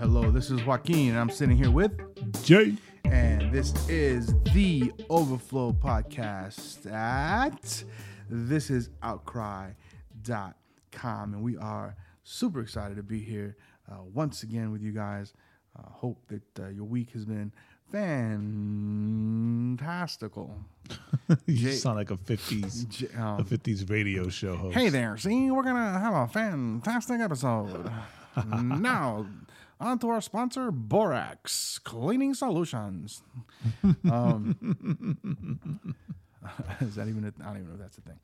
hello. This is Joaquin, and I'm sitting here with Jae. and this is the Overflow Podcast at this is outcry.com. And we are super excited to be here uh, once again with you guys. Uh, hope that uh, your week has been fantastical. you Jae- sound like a 50s J- a um, 50s radio show host. Hey there, see, we're gonna have a fantastic episode. now, on to our sponsor, Borax Cleaning Solutions. Um, is that even? A, I don't even know if that's a thing.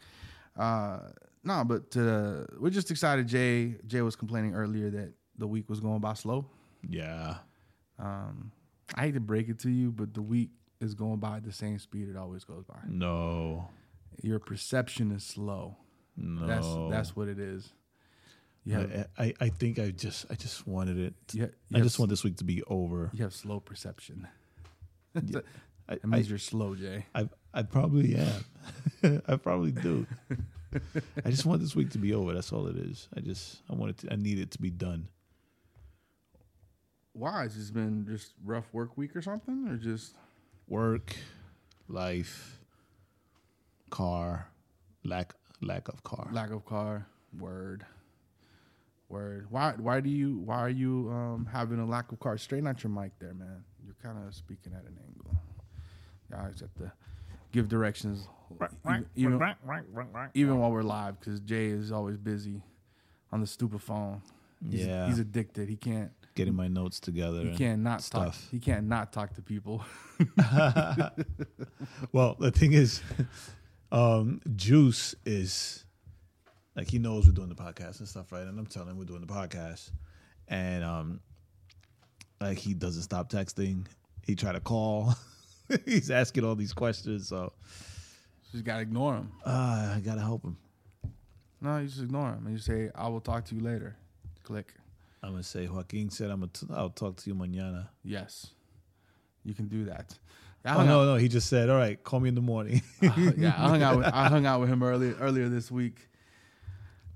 Uh, no, but uh, we're just excited. Jae Jae was complaining earlier that the week was going by slow. Yeah. Um, I hate to break it to you, but the week is going by at the same speed it always goes by. No. Your perception is slow. No. That's that's what it is. Have, I, I, I think I just I just wanted it. you I just want this week to be over. You have slow perception. I, That I, means you're slow, Jae. I, I probably am. I probably do. I just want this week to be over. That's all it is. I just I want it to I need it to be done. Why? Has this been just rough work week or something, or just Work, life, car, lack lack of car. lack of car? Word, word. Why? Why do you? Why are you um, having a lack of car? Straighten out your mic there, man. You're kind of speaking at an angle. Guys have to give directions, even, even, even while we're live, because Jae is always busy on the stupid phone. He's, Yeah. he's addicted. He can't. Getting my notes together. He can't not talk. stuff. He can't not talk to people. Well, the thing is, um, Juice is like he knows we're doing the podcast and stuff, right? And I'm telling him we're doing the podcast, and um, like he doesn't stop texting. He try to call. He's asking all these questions, so Just gotta ignore him. uh, I gotta help him. No, you just ignore him and you say, "I will talk to you later." Click. I'm gonna say Joaquin said I'm gonna t- I'll talk to you mañana. Yes, you can do that. I Oh no, out, no, he just said, all right, call me in the morning. yeah, I hung out. With, I hung out with him earlier earlier this week.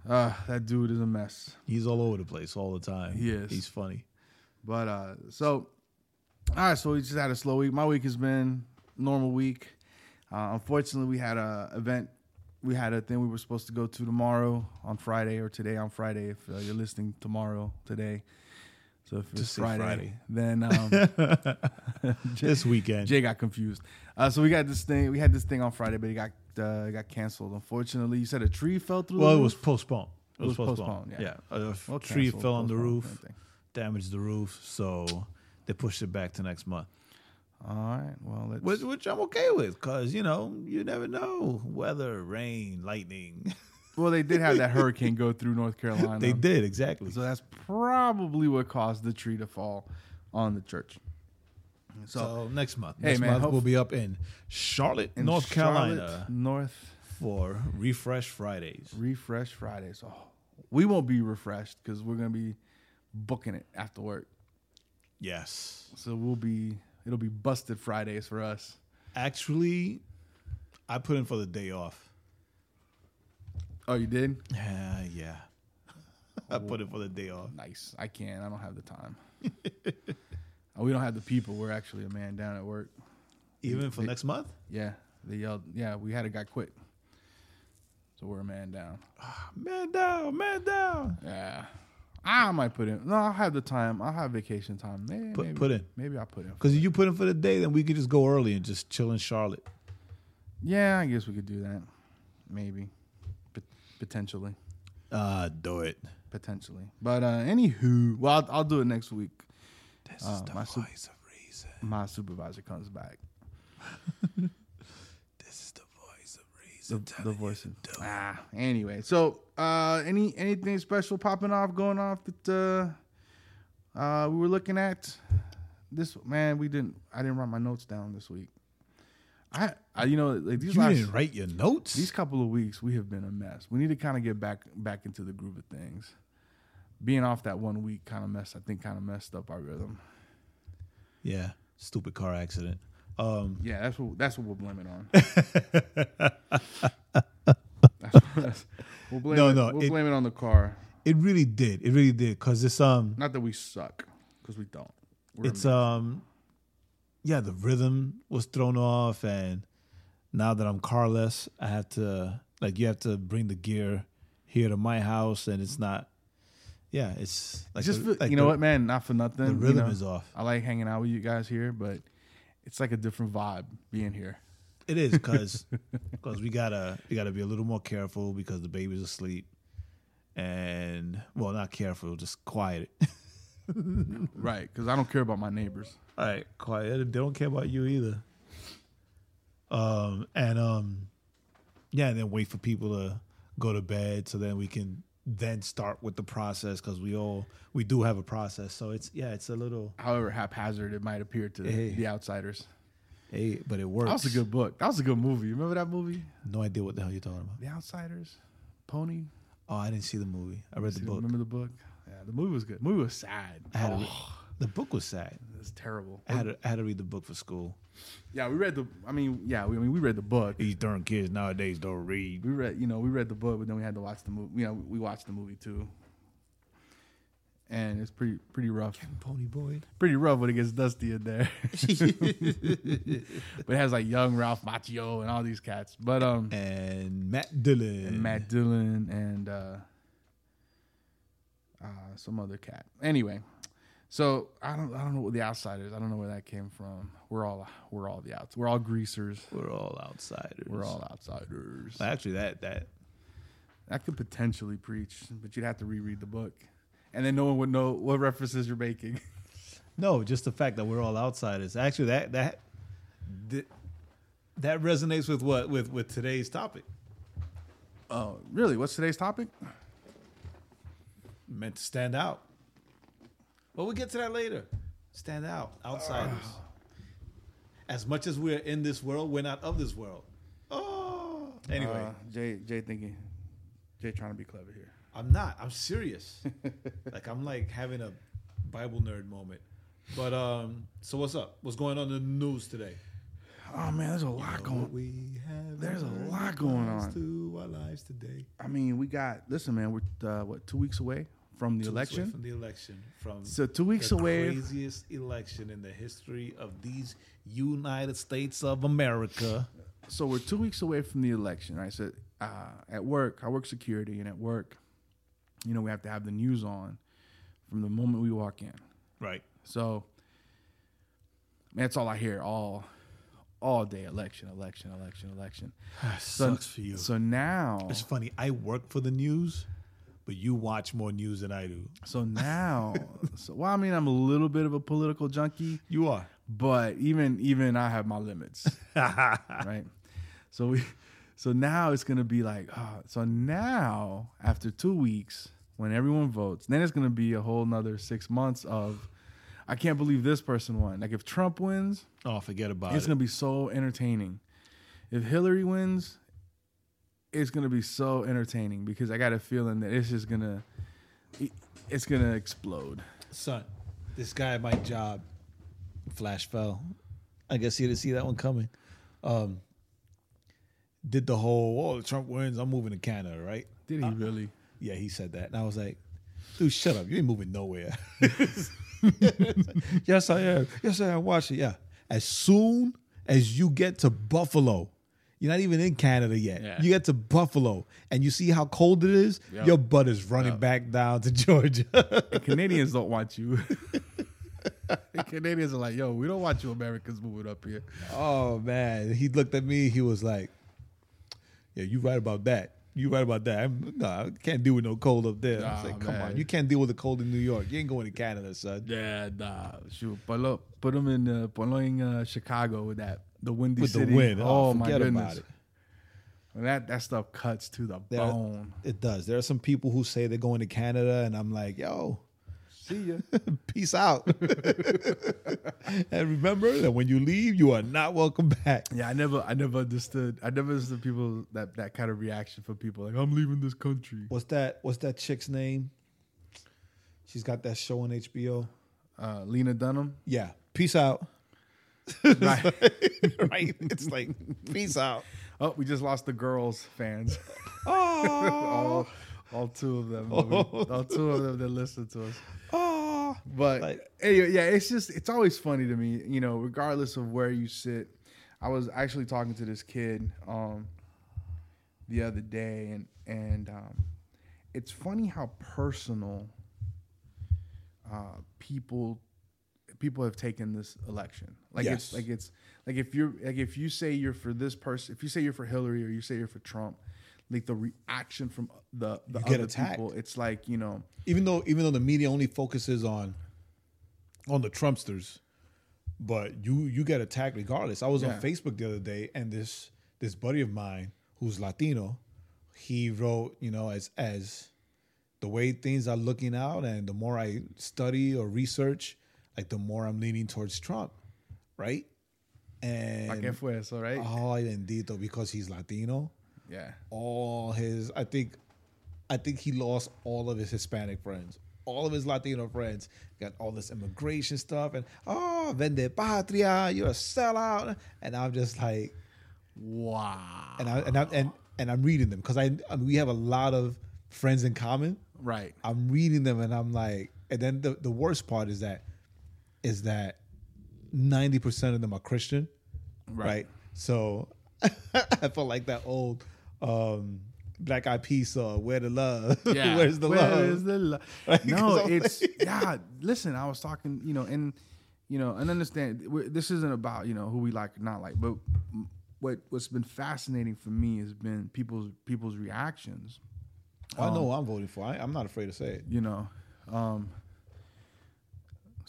Uh, that dude is a mess. He's all over the place all the time. He is. He's funny. But uh, so, all right. So we just had a slow week. My week has been normal week. Uh, unfortunately, we had a event. We had a thing we were supposed to go to tomorrow on Friday or today on Friday. If uh, you're listening tomorrow, today. So if it's Friday, Friday. then um, This weekend. Jae got confused. Uh, so we got this thing. We had this thing on Friday, but it got uh, it got canceled. Unfortunately, you said a tree fell through. Well, it was postponed. It, It was, was postponed. postponed, yeah. Yeah, a Well, tree canceled, fell on the roof, damaged the roof, so they pushed it back to next month. All right. Well. Which, which I'm okay with, cause you know you never know weather, rain, lightning. well, they did have that hurricane go through North Carolina. they did exactly. So that's probably what caused the tree to fall on the church. So, So next month, Hey, next man, month hope- we'll be up in Charlotte, in North Charlotte, Carolina, North for Refresh Fridays. Refresh Fridays. Oh, we won't be refreshed because we're gonna be booking it after work. Yes, So we'll be. It'll be busted Fridays for us. actually, I put in for the day off. Oh, you did? Yeah, yeah. I put in for the day off. Nice. I can't. I don't have the time. Oh, we don't have the people. We're actually a man down at work. Even for They- next month. Yeah, they yelled. Yeah, we had a guy quit. So we're a man down. Man down, man down. Yeah, I might put in. No, I'll have the time. I'll have vacation time. Maybe, Put- maybe, put in. Maybe I'll put in. Because if you put in for the day, then we could just go early and just chill in Charlotte. Yeah, I guess we could do that. Maybe, Pot- potentially, Uh, do it. potentially. But uh anywho, well, I'll, I'll do it next week. This Uh, my sup- of reason. My supervisor comes back. This is the voice of reason. The, the voice. Of, ah. Anyway, so uh, any anything special popping off, going off that uh, uh, we were looking at this man, we didn't. I didn't write my notes down this week. I, I you know, like these You last didn't write your notes. these couple of weeks, we have been a mess. We need to kind of get back back into the groove of things. Being off that one week kind of messed. I think kind of messed up our rhythm. yeah, stupid car accident. Um, Yeah, that's what that's what we'll blame it on. that's, that's, we'll blame No, it, no, we'll it- blame it on the car. it really did. It really did because it's um, Not that we suck, because we don't. We're it's amazing. um, yeah, the rhythm was thrown off, and now that I'm carless, I have to like you have to bring the gear here to my house, and it's not. Yeah, it's like just the- like you know the- what, man. Not for nothing. The you rhythm know, is off. I like hanging out with you guys here, but it's like a different vibe being here. It is because we gotta we gotta be a little more careful because the baby's asleep, and well, not careful, just quiet. Right, because I don't care about my neighbors. All right, quiet. They don't care about you either. Um, and um, yeah, and then wait for people to go to bed so then we can then start with the process because we all we do have a process. So it's yeah, it's a little However haphazard it might appear to Hey. the outsiders. hey, but it works. That was a good book. That was a good movie. You remember that movie, No idea what the hell you're talking about. The Outsiders? Pony. Oh, I didn't see the movie. I read the book. Remember the book? Yeah, the movie was good. The movie was sad. I had oh, the book was sad. it's terrible. I had to, I had to read the book for school. Yeah, we read the. I mean, yeah, we, I mean, we read the book. These darn kids nowadays don't read. We read, you know, we read the book, but then we had to watch the movie. You know, we watched the movie too, and it's pretty pretty rough. Pony boy. Pretty rough when it gets dusty in there. but it has like young Ralph Macchio and all these cats. But um, And Matt Dillon. and Matt Dillon and uh, uh, some other cat. Anyway, so I don't I don't know what the outsiders. I don't know where that came from. We're all we're all the outs. We're all greasers. We're all outsiders. We're all outsiders. Actually, that that That could potentially preach, but you'd have to reread the book, and then no one would know what references you're making. no, just the fact that we're all outsiders. Actually, that that that, that resonates with what with with today's topic. Oh, really? What's today's topic? Meant to stand out. Well, we'll get to that later. Stand out, outsiders. As much as we're in this world, we're not of this world. Oh, anyway, Uh, Jae Jae thinking, Jae trying to be clever here. I'm not. I'm serious. like I'm like having a Bible nerd moment. But um, so what's up? What's going on in the news today? Oh man, there's a lot going. We have There's a lot going on. to our lives today. I mean, we got listen, man. We're uh, what two weeks away from the Two election. from the election, from So two weeks the away. craziest election in the history of these United States of America. So we're two weeks away from the election, right? So uh, at work, I work security, and at work, you know, we have to have the news on from the moment we walk in. Right. So man, that's all I hear all all day. Election, election, election, election. So, Sucks for you. So now, it's funny. I work for the news, but you watch more news than I do. so now, so well, I mean, I'm a little bit of a political junkie, You are. but even even I have my limits, right? So we, so now it's gonna be like, oh, so now after two weeks, when everyone votes, then it's gonna be a whole another six months of. I can't believe this person won. Like if Trump wins, Oh, forget about it's it. It's gonna be so entertaining. If Hillary wins, it's gonna be so entertaining because I got a feeling that it's just gonna, it's gonna explode. Son, this guy at my job, Flash fell. I guess he didn't see that one coming. Um, did the whole, oh, Trump wins, I'm moving to Canada, right? Did he really? Yeah, he said that. And I was like, dude, shut up. You ain't moving nowhere. yes, I am. Yes, I am. Watch it. Yeah. As soon as you get to Buffalo, you're not even in Canada yet. Yeah. You get to Buffalo and you see how cold it is, Yep. your butt is running Yep. back down to Georgia. Canadians don't want you. Canadians are like, yo, we don't want you Americans moving up here. oh, man. He looked at me. He was like, yeah, you right about that. You right about that. I'm, no, I can't deal with no cold up there. I was like, come man. on. You can't deal with the cold in New York. You ain't going to Canada, son. Yeah, nah. Shoot, put them in, uh, ponlo in uh, Chicago with that the windy With the city. wind. Oh, Oh, my forget goodness. about it. That that stuff cuts to the There- bone. It does. There are some people who say they're going to Canada, and I'm like, yo, See ya. Peace out. and remember that when you leave, you are not welcome back. Yeah, I never, I never understood. I never understood people that that kind of reaction from people like, "I'm leaving this country." What's that? What's that chick's name? She's got that show on HBO. Uh, Lena Dunham. Yeah. Peace out. Right. right. It's like peace out. oh, we just lost the girls fans. Oh. all, all two of them. All two of them that listen to us. oh. But Like- anyway, yeah, it's just it's always funny to me, you know, regardless of where you sit. I was actually talking to this kid um the other day and and um it's funny how personal uh people people have taken this election. Like it's like it's like if you're like if you say you're for this person, if you say you're for Hillary or you say you're for Trump, like the reaction from uh, the the You other people, it's like, you know, Even though even though the media only focuses on on the Trumpsters, but you you get attacked regardless. I was Yeah. on Facebook the other day and this this buddy of mine who's Latino, he wrote, you know, as as the way things are looking out and the more I study or research, like the more I'm leaning towards Trump, right? And que fue eso, right? oh, bendito, because he's Latino, Yeah. all his I think I think he lost all of his Hispanic friends. All of his Latino friends got all this immigration stuff and oh vende patria, you're a sellout. And I'm just like Wow. and I and I and, and I'm reading them because I, I mean, we have a lot of friends in common. Right. I'm reading them and I'm like, and then the, the worst part is that is that 90% of them are Christian. Right. Right. So I felt like that old um Black Eyed Peas song, Where the Love? Yeah. Where's the Where love? is the love? Like, no, 'cause I'm it's like- yeah. Listen, I was talking, you know, and you know, and understand we're- this isn't about you know who we like or not like, but what what's been fascinating for me has been people's people's reactions. I know who I'm voting for. I, I'm not afraid to say it. You know, um,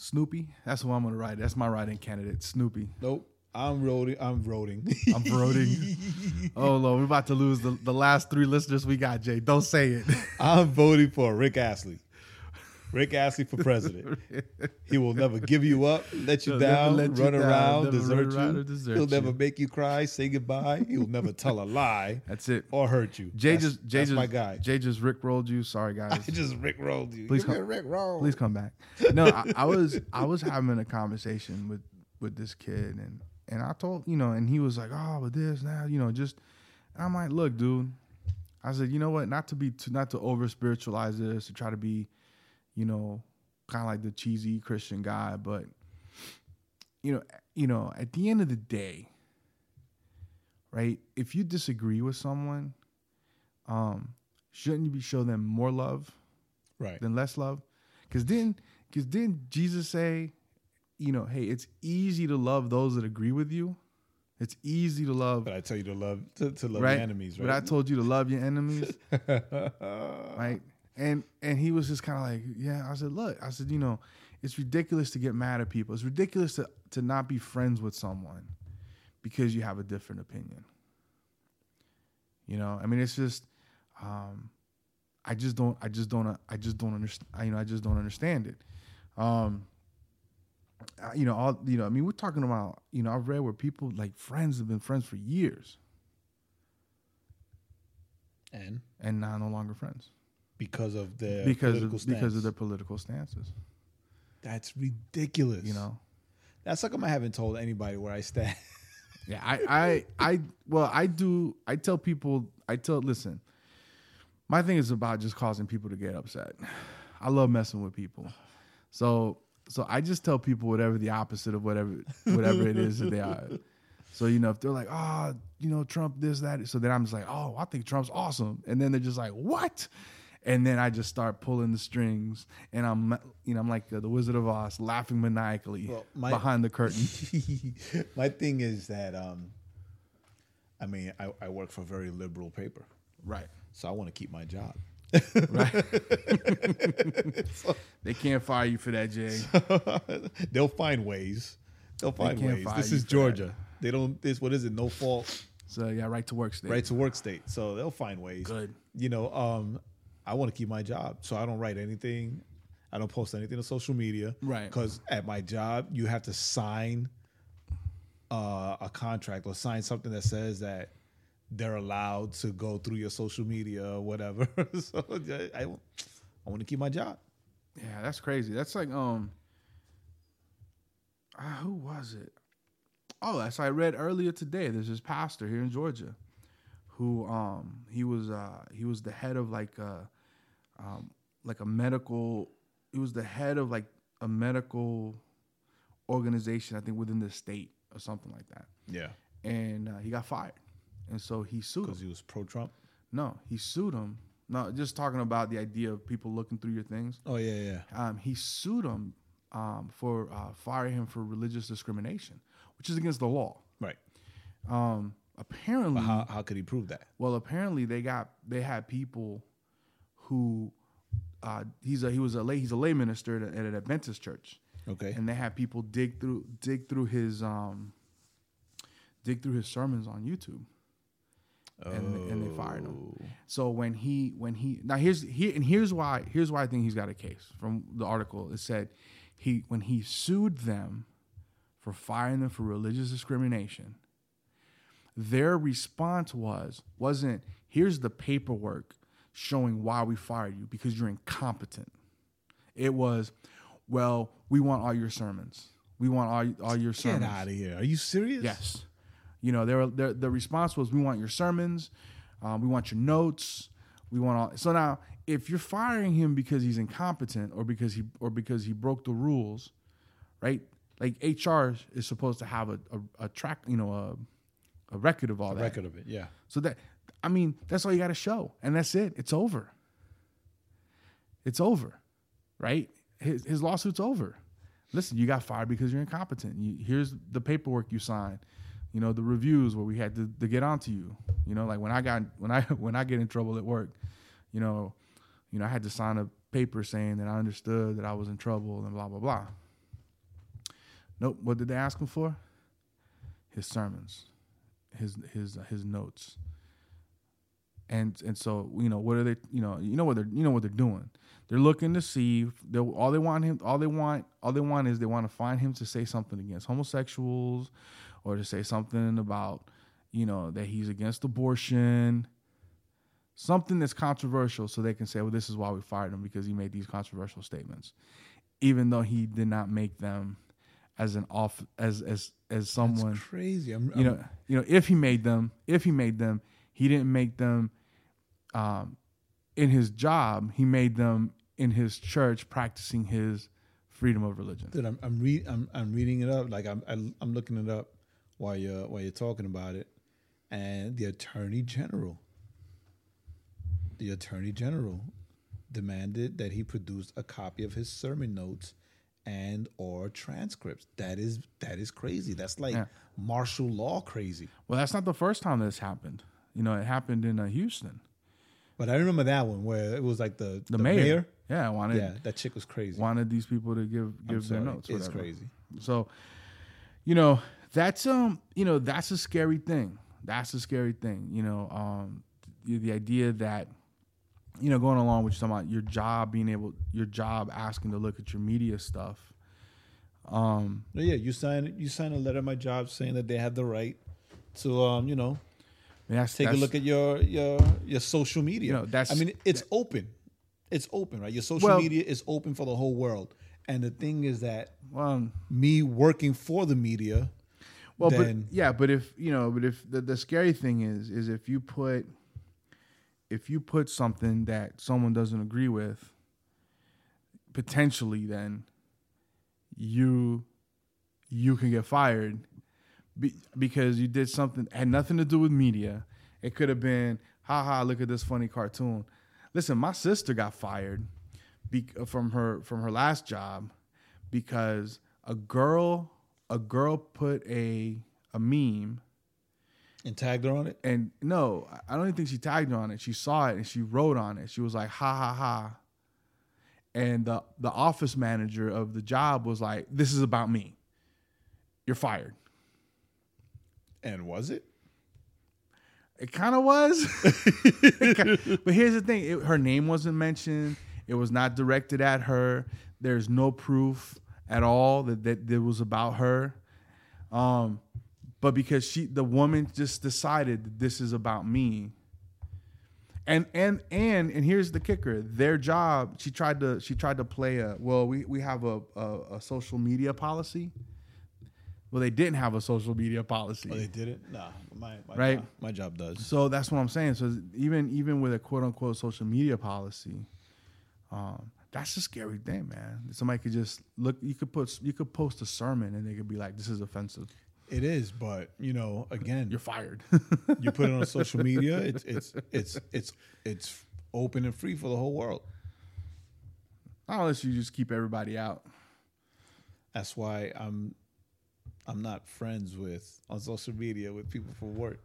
Snoopy. That's who I'm gonna ride. That's my riding candidate, Snoopy. Nope. I'm voting. I'm voting. I'm voting. oh Lord, we're about to lose the, the last three listeners we got. Jae, don't say it. I'm voting for Rick Astley. Rick Astley for president. He will never give you up, let you He'll down, let run down, around, never desert run you. desert He'll never make you cry, say goodbye. He will never tell a lie That's it. or hurt you. Jae That's- just Jae that's just my guy. Jae just Rick rolled you. Sorry guys. I just Rick rolled you. Please come- Rick roll. Please come back. No, I, I was I was having a conversation with with this kid and and I told you know and he was like oh but this now you know just I'm like look dude I said you know what not to be too, not to over spiritualize this to try to be you know kind of like the cheesy Christian guy but you know you know at the end of the day right if you disagree with someone um shouldn't you be show them more love Right. than less love? Because then, because didn't Jesus say, you know, hey, it's easy to love those that agree with you. It's easy to love, But I tell you to love to, to love right? your enemies, right? But I told you to love your enemies, right? And and he was just kind of like, yeah. I said, look, I said, you know, it's ridiculous to get mad at people. It's ridiculous to to not be friends with someone because you have a different opinion. You know, I mean, it's just, um, I just don't, I just don't, I just don't understand. You know, I just don't understand it. Um, uh, you know, all you know. I mean, we're talking about. You know, I've read where people like friends have been friends for years and and now no longer friends because of their because political of, because of their political stances. That's ridiculous. You know. That's come I haven't told anybody where I stand. Yeah, I, I, I, well, I do. I tell people. I tell. Listen, my thing is about just causing people to get upset. I love messing with people, so so I just tell people whatever the opposite of whatever whatever it is that they are. So you know, if they're like, oh, you know, Trump this that, so then I'm just like, oh, I think Trump's awesome, and then they're just like, what? And then I just start pulling the strings, and I'm, you know, I'm like uh, the Wizard of Oz, laughing maniacally Well, my- behind the curtain. My thing is that um, I mean, I, I work for a very liberal paper, right. so I want to keep my job. Right. they can't fire you for that, Jae. They'll find ways. They'll find ways. This is for that. Georgia. They don't. This what is it? No fault, So yeah, right to work state. right to work state. So they'll find ways. Good. You know, um, I want to keep my job, so I don't write anything. I don't post anything on social media. Right. Because at my job, you have to sign uh, a contract or sign something that says that they're allowed to go through your social media or whatever. so I, I, I want to keep my job. Yeah, that's crazy. That's like um, uh, who was it? Oh, that's I read earlier today. There's this pastor here in Georgia, who um he was uh he was the head of like a um like a medical. He was the head of like a medical organization, I think within the state or something like that. Yeah. And uh, he got fired, and so he sued. Because he was pro Trump. No, he sued him. No, just talking about the idea of people looking through your things. Oh, yeah, yeah. Um, he sued him um, for uh, firing him for religious discrimination, which is against the law. Right. Um, apparently, But how, how could he prove that? well, apparently they got they had people who uh, he's a he was a lay he's a lay minister at, at an Adventist church, Okay. and they had people dig through dig through his um, dig through his sermons on YouTube. and, and they fired him. So when he when he now here's here and here's why here's why I think he's got a case from the article. It said he when he sued them for firing them for religious discrimination, their response was wasn't here's the paperwork showing why we fired you because you're incompetent. It was, well, we want all your sermons. We want all all your sermons. Get out of here. Are you serious? Yes. You know, their their the response was, "We want your sermons, um, we want your notes, we want all." So now, if you're firing him because he's incompetent or because he or because he broke the rules, right? Like HR is supposed to have a a, a track, you know, a a record of all that. Record of it. Yeah. So that I mean, that's all you got to show, and that's it. It's over. It's over, right? His his lawsuit's over. Listen, you got fired because you're incompetent. You, here's the paperwork you signed. You know the reviews where we had to, to get onto you. You know, like when I got when I when I get in trouble at work, you know, you know I had to sign a paper saying that I understood that I was in trouble and blah blah blah. Nope. What did they ask him for? His sermons, his his his notes. And and so you know what are they you know you know what they're you know what they're doing. They're looking to see they all they want him all they want all they want is they want to find him to say something against homosexuals or to say something about you know that he's against abortion. Something that's controversial so they can say well this is why we fired him because he made these controversial statements even though he did not make them as an off as as as someone That's crazy. I'm, you I'm- know, you know, if he made them, if he made them, he didn't make them um, in his job. He made them in his church, practicing his freedom of religion. Dude, I'm I'm, read, I'm I'm reading it up. Like I'm I'm I'm looking it up while you're while you're talking about it, and the attorney general, the attorney general, demanded that he produce a copy of his sermon notes and or transcripts. That is that is crazy. That's like Yeah. martial law crazy. Well, that's not the first time this happened. You know, it happened in uh, Houston. But I remember that one where it was like the The, mayor, yeah, I wanted Yeah, that chick was crazy. wanted these people to give give their notes. It's whatever. crazy. So, you know, that's um, you know, that's a scary thing. That's a scary thing. You know, um, the, the idea that, you know, going along with you talking about your job being able, your job asking to look at your media stuff. Um, No, yeah, you sign you sign a letter at my job saying that they have the right to um, you know, I mean, that's, take a look at your your your social media. You know, that's- I mean, it's open. It's open, right? Your social Well- media is open for the whole world. And the thing is that Well, me working for the media, well, then but yeah, but if you know, but if the, the scary thing is, is if you put, if you put something that someone doesn't agree with, potentially, then you, you can get fired, be, because you did something had nothing to do with media. It could have been, haha, look at this funny cartoon. Listen, my sister got fired be, uh, from her from her last job because a girl a girl put a a meme and tagged her on it. and no, I don't even think she tagged her on it. She saw it and she wrote on it. She was like, ha ha ha. And the the office manager of the job was like, This is about me. You're fired. And was it? It kind of was. but here's the thing: it, her name wasn't mentioned. It was not directed at her. There's no proof at all that that it was about her. Um, but because she, the woman, just decided that this is about me. And and and and here's the kicker: their job. She tried to she tried to play a well. We we have a a, a social media policy. Well, they didn't have a social media policy. Oh, they did it? Nah, my, my Right. Job, my job does. So that's what I'm saying. So even even with a quote unquote social media policy, um, that's a scary thing, man. Somebody could just look. You could put you could post a sermon and they could be like, "This is offensive." It is, but you know, again, You're fired. you put it on social media. It's it's it's it's it's open and free for the whole world. Not unless you just keep everybody out. That's why I'm I'm not friends with on social media with people from work.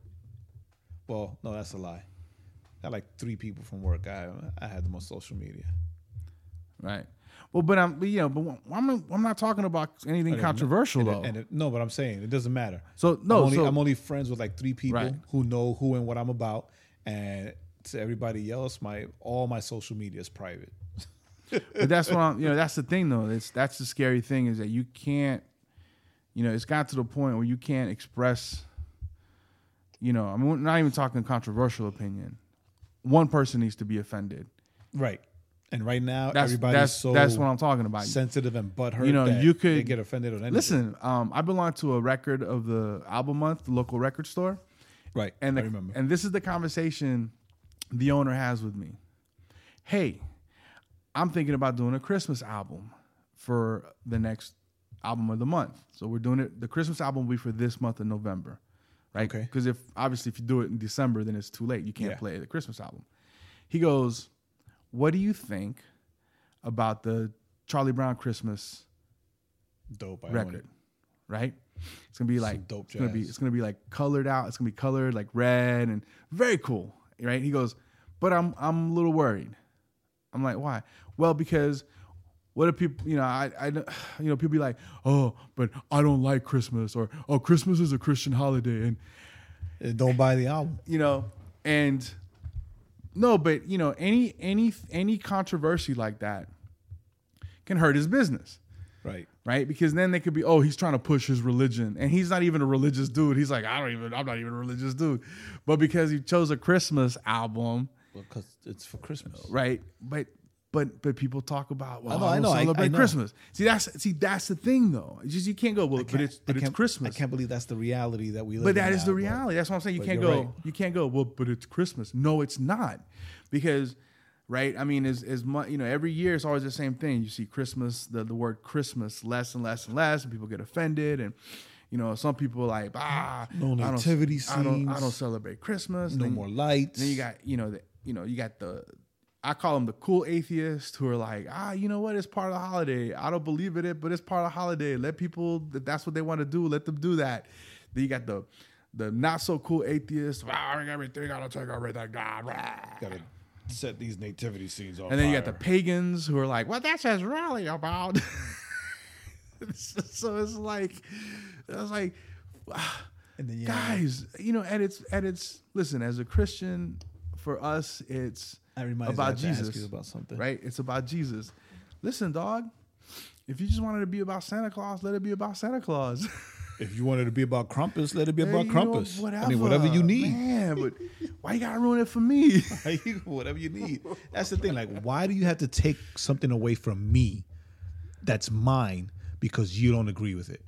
Well, no, that's a lie. I got like three people from work. I I had them on social media. Right. Well, but I'm, but, you know, but I'm, I'm not talking about anything And controversial and though. and it- no, but I'm saying it doesn't matter. so no, I'm only, so I'm only friends with like three people Right. who know who and what I'm about, and to everybody else, my all my social media is private. but that's what I'm, you know, that's the thing though. It's that's the scary thing is that you can't, you know, it's got to the point where you can't express, you know, I mean, not even talking controversial opinion. One person needs to be offended. Right. And right now, That's everybody's that's so that's what I'm talking about. sensitive and butthurt. You know, you could- get offended on anything. Listen, um, I belong to a record of the album month, the local record store, right? and I remember. and this is the conversation the owner has with me. Hey, I'm thinking about doing a Christmas album for the next album of the month. So we're doing it. The Christmas album will be for this month of November, right? Okay. Because if obviously if you do it in December, then it's too late. You can't Yeah. play the Christmas album. He goes, "What do you think about the Charlie Brown Christmas dope. I record, right? It's gonna be Some like dope It's gonna be it's gonna be like colored out. It's gonna be colored like red and very cool, right? He goes, but I'm I'm a little worried. I'm like, why? Well, because what if people, you know, I, I, you know, people be like, oh, but I don't like Christmas, or oh, Christmas is a Christian holiday, and And don't buy the album. you know, and no, but you know, any any any controversy like that can hurt his business Right. right? Because then they could be, oh, he's trying to push his religion, and he's not even a religious dude. He's like, I don't even, I'm not even a religious dude, but because he chose a Christmas album, Because it's for Christmas. right? But but but people talk about, well, I know, I, know, celebrate I know. Christmas. See, that's see, that's the thing, though. It's just you can't go, well, but Can't- it's but it's Christmas. I can't believe that's the reality that we live But that is now, the but- reality. That's what I'm saying. You can't go. right. You can't go. Well, but it's Christmas. No, it's not, because right. I mean, as as much you know, every year it's always the same thing. You see Christmas, the the word Christmas, less and less and less, and people get offended, and you know, some people are like ah, No I don't- nativity I don't. I don't celebrate Christmas. No Then- more lights. then you got you know the you know you got the I call them the cool atheists who are like ah you know what? It's part of the holiday. I don't believe in it but it's part of the holiday. Let people that that's what they want to do. Let them do that. Then you got the the not so cool atheists. Ah everything gotta take everything God gotta set these nativity scenes off. and then you got the pagans who are like what that's just really about? So it's like it's like and then you guys you know at its at its listen as a christian for us it's I reminds about me I have to ask jesus you about something. right it's about jesus listen dog if you just wanted to be about santa claus let it be about santa claus If you wanted to be about Krampus, let it be Hey, about you know, Krampus. I mean, whatever you need. man but why you gotta ruin it for me whatever you need. That's the thing. Like, why do you have to take something away from me that's mine because you don't agree with it?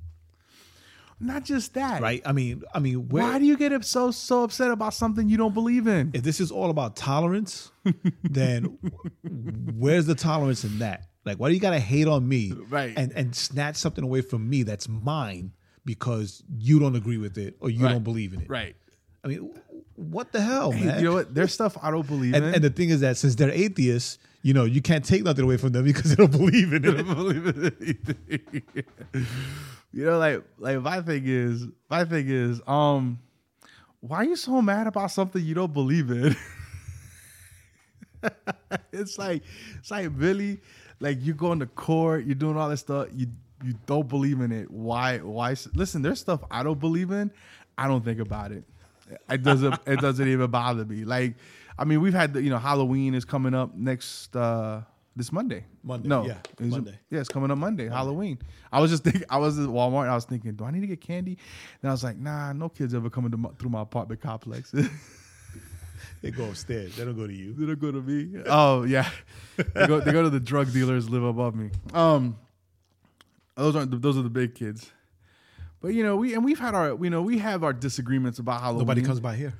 Not just that Right? I mean, I mean, where, why do you get so so upset about something you don't believe in if this is all about tolerance, then where's the tolerance in that? Like, why do you gotta hate on me, Right. And and snatch something away from me that's mine because you don't agree with it or you Right. don't believe in it? right I mean, what the hell, Hey, man? you know what there's stuff i don't believe and, in and the thing is that since they're atheists, you know, you can't take nothing away from them because they don't believe in it. believe in anything. you know, like like my thing is my thing is, um, why are you so mad about something you don't believe in? it's like it's like really like you're going to court, you're doing all this stuff, you you don't believe in it. Why why listen, there's stuff I don't believe in, I don't think about it. It doesn't it doesn't even bother me. Like I mean, we've had the, you know, Halloween is coming up next uh this Monday. Monday, No, yeah, it's- Monday. Yeah, it's coming up Monday, Halloween. I was just thinking. I was at Walmart. and I was thinking, do I need to get candy? And I was like, nah, no kids ever coming my, through my apartment complex. They go upstairs. They don't go to you. They don't go to me. Oh yeah, they go. They go to the drug dealers live above me. Um, those aren't. The, those are the big kids. But you know, we and we've had our. You know, we have our disagreements about Halloween. Nobody comes by here.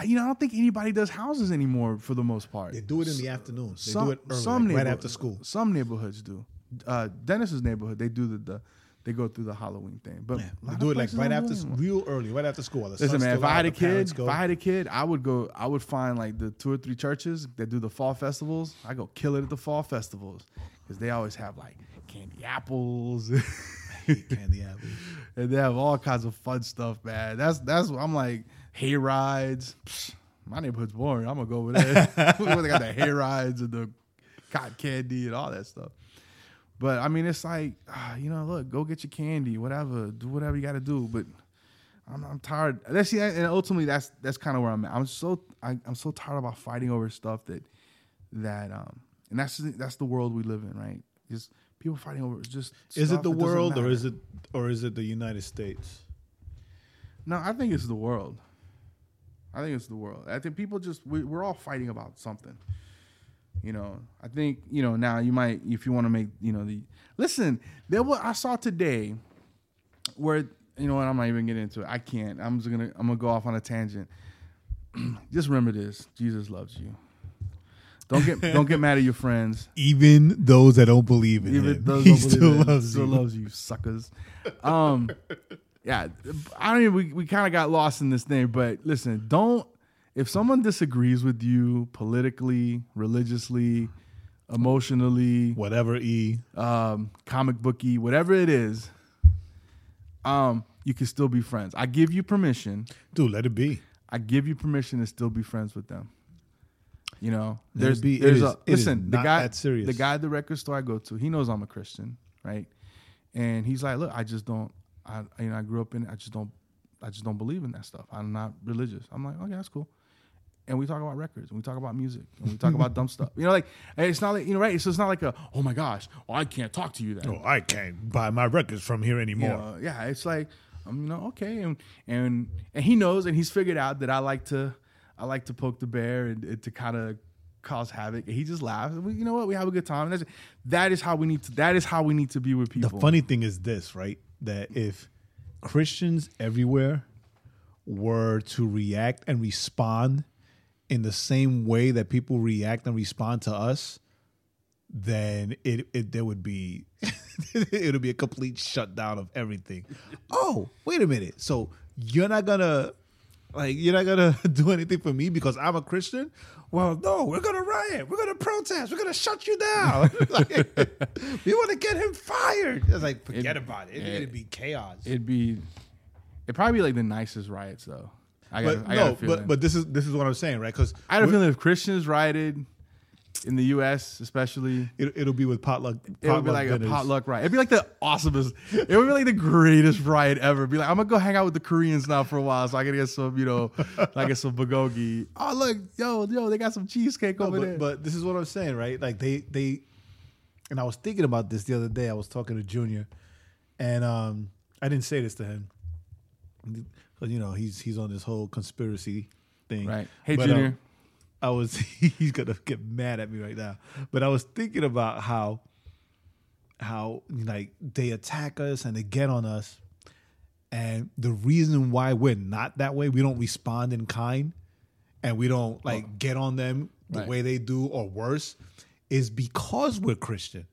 I, you know, I don't think anybody does houses anymore for the most part. They do it in the afternoon. They some, do it early, some like right after school. Some neighborhoods do. Uh, Dennis's neighborhood, they do the, the they go through the Halloween thing. But Yeah, they do it like right after, anymore. real early, right after school. Listen, man. If I had a the kid, if I had a kid, I would go. I would find like the two or three churches that do the fall festivals. I go kill it at the fall festivals because they always have like candy apples, candy apples. and they have all kinds of fun stuff, man. That's that's what I'm like hay rides. Psh, my neighborhood's boring. I'm gonna go over there. they got the hay rides and the cotton candy and all that stuff. But I mean, it's like ah, you know, look, go get your candy, whatever, do whatever you got to do. But I'm, I'm tired. That's yeah, and ultimately that's that's kind of where I'm at. I'm so I, I'm so tired about fighting over stuff that that um and that's that's the world we live in, right? Just people fighting over just. Is it the world or is it or is it the United States? No, I think it's the world. I think it's the world. I think people just we, we're all fighting about something. You know, I think you know now you might if you want to make you know the listen. There was I saw today where you know what I'm not even getting into it. I can't. I'm just gonna I'm gonna go off on a tangent. just remember this: Jesus loves you. Don't get don't get mad at your friends. Even those that don't believe in Even him, those he still it, loves still you. loves you, suckers. Um, yeah, I don't even. We, we kind of got lost in this thing, but listen, don't. If someone disagrees with you politically, religiously, emotionally, Whatever E. um, comic booky, whatever it is, um, you can still be friends. I give you permission. Dude, let it be. I give you permission to still be friends with them. You know, Let there's be. There's a is listen. The guy, the guy at the record store I go to, he knows I'm a Christian, right? And he's like, look, I just don't. I you know I grew up in. it. I just don't. I just don't believe in that stuff. I'm not religious. I'm like, okay, that's cool. And we talk about records, and we talk about music, and we talk about dumb stuff. You know, like it's not like you know, right? So it's not like a, oh my gosh, well, I can't talk to you then. Oh, I can't buy my records from here You anymore. know, yeah, it's like um, you know, okay, and and and he knows, and he's figured out that I like to, I like to poke the bear and, and to kind of cause havoc. And he just laughs. And we, you know what? We have a good time. And that's, that is how we need to. That is how we need to be with people. The funny thing is this, right? That if Christians everywhere were to react and respond in the same way that people react and respond to us, then it, it there would be it would be a complete shutdown of everything. Oh, wait a minute. So you're not gonna like you're not gonna do anything for me because I'm a Christian? Well, no, we're gonna riot, we're gonna protest, we're gonna shut you down. Like, we want to get him fired. It's like forget It- about it. It, it- it'd be chaos. It'd be, it'd probably be like the nicest riots though. I got, but I got no, a feeling. but but this is this is what I'm saying, right? Because I had a feeling if Christians rioted in the U.S., especially, it, it'll be with potluck. It would be potluck like dinners. a potluck riot. It'd be like the awesomest. It would be like the greatest riot ever. Be like, I'm gonna go hang out with the Koreans now for a while, so I can get some, you know, I get some bulgogi. Oh look, yo, yo, they got some cheesecake No, over but, there. but this is what I'm saying, right? Like they they, and I was thinking about this the other day. I was talking to Junior, and um, I didn't say this to him, because you know he's he's on this whole conspiracy thing. right? Hey, But, Junior. um, I was he's gonna get mad at me right now, but I was thinking about how how like they attack us and they get on us, and the reason why we're not that way, we don't respond in kind, and we don't like uh-huh. get on them the Right. way they do or worse, is because we're Christian,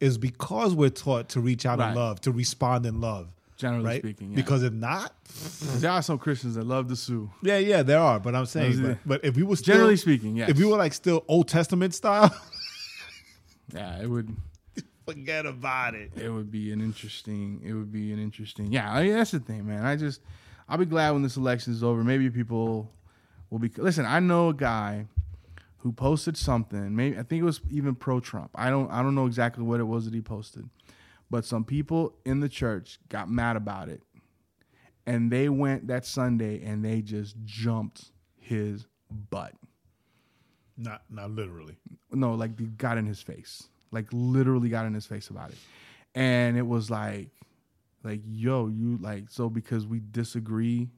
is because we're taught to reach out Right. in love, to respond in love. Generally right? speaking, yeah. because if not, there are some Christians that love to sue. yeah, yeah, there are. But I'm saying, but, but if we were still, Generally speaking, yes. if we were like still Old Testament style, yeah, it would. forget about it. It would be an interesting. It would be an interesting. Yeah, I mean, that's the thing, man. I just, I'll be glad when this election is over. Maybe people will be. Listen, I know a guy who posted something. Maybe I think it was even pro Trump. I don't. I don't know exactly what it was that he posted, but some people in the church got mad about it, and they went that Sunday and they just jumped his butt. Not not literally. no, like they got in his face, like literally got in his face about it, and it was like, like yo, you like so because we disagree.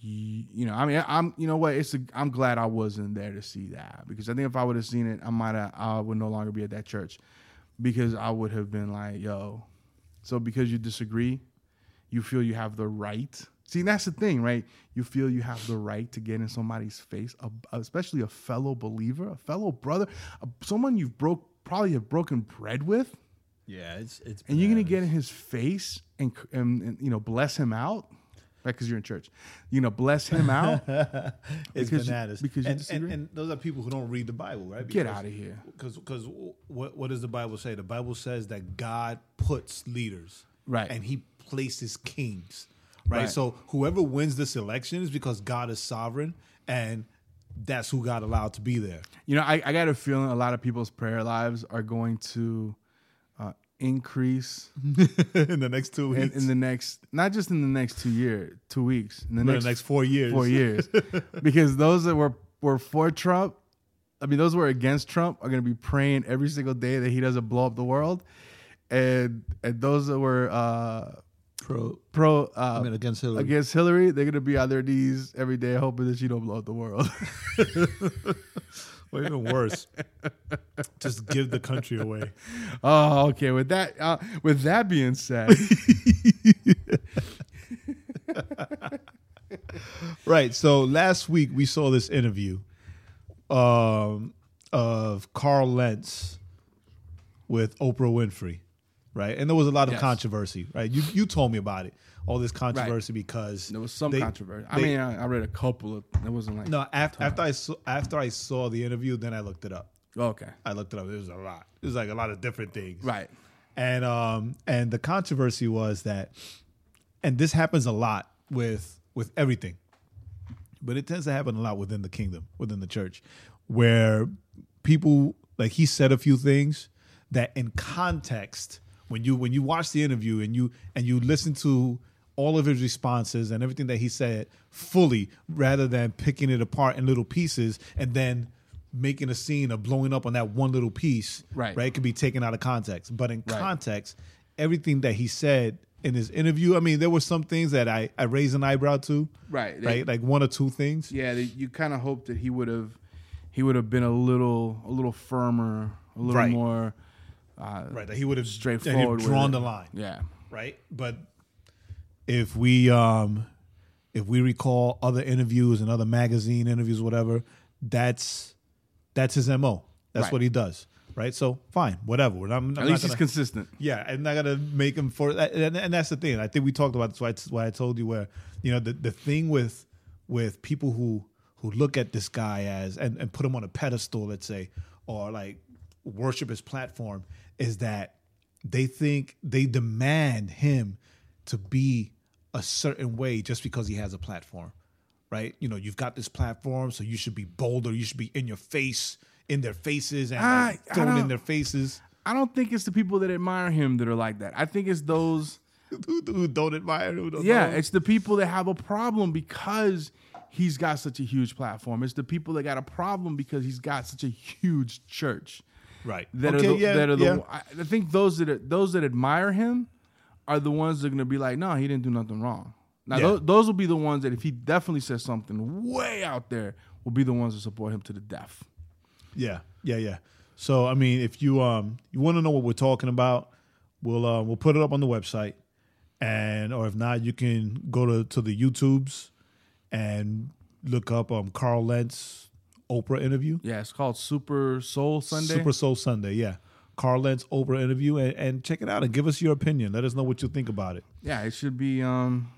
You, you know, I mean, I'm, you know what? It's, a, I'm glad I wasn't there to see that because I think if I would have seen it, I might have, I would no longer be at that church because I would have been like, yo, so because you disagree, you feel you have the right. See, that's the thing, right? You feel you have the right to get in somebody's face, especially a fellow believer, a fellow brother, someone you've broke probably have broken bread with, Yeah, it's it's. and you're gonna get in his face and and, and you know bless him out, right? Because you're in church, you know, bless him out. it's because you- bananas because you and, and, and those are people who don't read the Bible, right? Get out of here. Because because what what does the Bible say? The Bible says that God puts leaders, Right. and He places kings, right? Right. So whoever wins this election is because God is sovereign, and that's who God allowed to be there. You know, I, I got a feeling a lot of people's prayer lives are going to increase in the next two in, weeks, in the next, not just in the next two year, two weeks, in the next, the next four years, four years, because those that were were for Trump, I mean, those who were against Trump are going to be praying every single day that he doesn't blow up the world, and and those that were uh, Pro, pro uh, I mean, against Hillary. against Hillary, they're going to be on their knees every day hoping that she don't blow up the world. or even worse, just give the country away. Oh, okay. With that, uh, with that being said, Right. So last week we saw this interview um, of Carl Lentz with Oprah Winfrey, right? And there was a lot of Yes. controversy, right? You you told me about it, all this controversy because there was some they- controversy. I mean, I, I read a couple of. It wasn't like no. After, after I saw after I saw the interview, then I looked it up. okay, I looked it up. There was a lot. It was like a lot of different things, right, and um and the controversy was that and this happens a lot with with everything but it tends to happen a lot within the kingdom within the church where people like he said a few things that in context when you when you watch the interview and you and you listen to all of his responses and everything that he said fully rather than picking it apart in little pieces and then making a scene of blowing up on that one little piece Right. right it could be taken out of context but in Right. context everything that he said in his interview i mean there were some things that i i raised an eyebrow to right, right like one or two things Yeah, they, you kind of hope that he would have, he would have been a little, a little firmer, a little Right. more uh, right that he would have straightforward. drawn the line Yeah, right but if we um if we recall other interviews and other magazine interviews whatever that's that's his mo that's Right. what he does right so fine whatever We're not- I'm at not least he's gonna- consistent. yeah, and I'm not gonna make him for and, and that's the thing. I think we talked about this. Why, why I told you where you know the the thing with with people who who look at this guy as and, and put him on a pedestal, let's say, or like worship his platform, is that they think they demand him to be a certain way just because he has a platform, right? You know, you've got this platform, so you should be bolder. You should be in your face, in their faces, and I- like, thrown in their faces. I don't think it's the people that admire him that are like that. I think it's those. who, who don't admire, who don't Yeah, know. it's the people that have a problem because he's got such a huge platform. It's the people that got a problem because he's got such a huge church. Right. That okay, are the, yeah, that are the. yeah. I I think those that are, those that admire him are the ones that are going to be like, no, he didn't do nothing wrong. Now Yeah. those, those will be the ones that if he definitely says something way out there, will be the ones that support him to the death. yeah, yeah, yeah. So I mean, if you um you want to know what we're talking about, we'll uh, we'll put it up on the website, and or if not, you can go to to the YouTubes and look up um Carl Lentz Oprah interview, Yeah, it's called Super Soul Sunday. Super Soul Sunday, yeah. Carl Lentz Oprah interview, and, and check it out and give us your opinion. Let us know what you think about it. yeah, it should be. Um,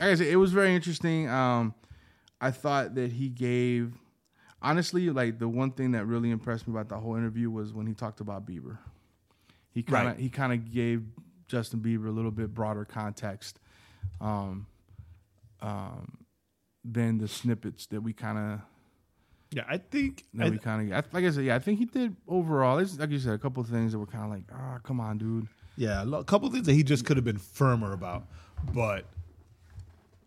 like I said, it was very interesting. Um, I thought that he gave, honestly, like the one thing that really impressed me about the whole interview was when he talked about Bieber. He kind of Right. he kind of gave Justin Bieber a little bit broader context, um, um, than the snippets that we kind of Yeah, I think that I- we kind of like I said. Yeah, I think he did overall. It's, like you said, a couple of things that were kind of like, ah, come on, dude. Yeah, a lo- couple things that he just could have been firmer about. But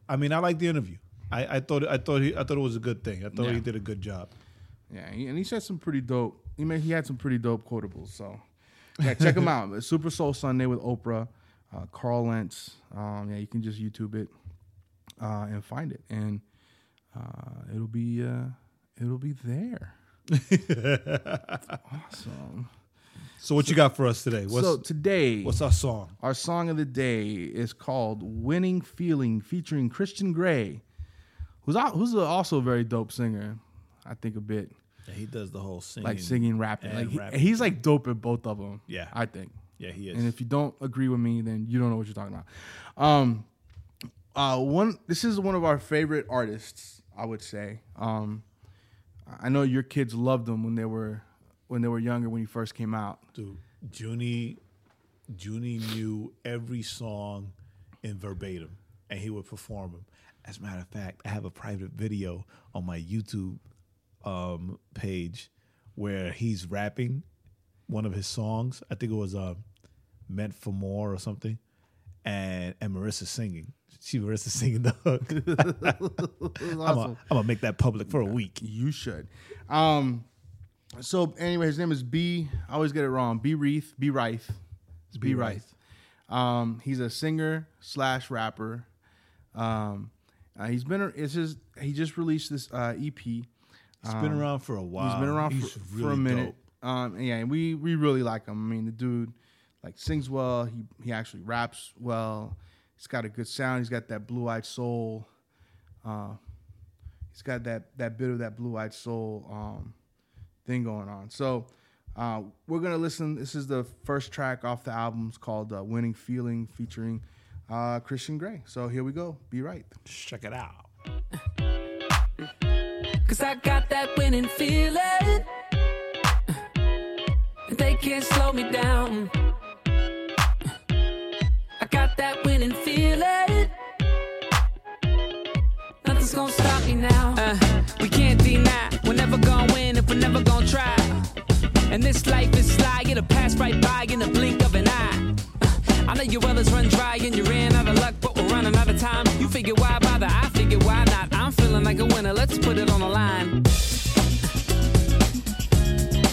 I mean, I like the interview. I, I thought I thought he I thought it was a good thing. I thought Yeah. he did a good job. Yeah, and he said some pretty dope. He made, he had some pretty dope quotables. So yeah, check him out. Super Soul Sunday with Oprah, uh, Carl Lentz. Um, yeah, you can just YouTube it uh, and find it, and uh, it'll be uh, it'll be there. awesome. So what you got for us today? What's so today, what's our song? our song of the day is called "Winning Feeling" featuring Christon Gray, who's who's also a very dope singer. I think a bit Yeah, he does the whole singing. like singing, rapping. Like he- rapping. he's like dope at both of them. Yeah. I think. Yeah, he is. And if you don't agree with me, then you don't know what you're talking about. Um, uh, one. This is one of our favorite artists. I would say. Um, I know your kids loved him when they were when they were younger when he first came out. Dude, Junie, Junie knew every song in verbatim, and he would perform them. As a matter of fact, I have a private video on my YouTube um, page where he's rapping one of his songs. I think it was uh, "Meant for More" or something, and and Marissa singing. She Marissa singing the hook. I'm gonna I'm gonna make that public for a week. You should. Um, so anyway, his name is B. I always get it wrong. B. Reith. B. Reith. It's B. B. Reith. Um, he's a singer slash rapper. Um, uh, he's been. It's just he just released this uh, EP. He's been around for a while. He's been around He's for, really for a minute. dope. Um, yeah, and we we really like him. I mean, the dude like sings well. He he actually raps well. He's got a good sound. He's got that blue eyed soul. Uh, he's got that that bit of that blue eyed soul um, thing going on. So uh, we're gonna listen. This is the first track off the album. It's called uh, "Winning Feeling," featuring uh, Christon Gray. So here we go. Be right. Check it out. Cause I got that winning feeling. They can't slow me down. That winning feeling. Nothing's gonna stop me now. Uh, we can't deny. We're never gonna win if we're never gonna try. And this life is sly, it'll pass right by in the blink of an eye. Uh, I know your wells run dry and you ran out of luck, but we're running out of time. You figure why bother? I figure why not? I'm feeling like a winner. Let's put it on the line.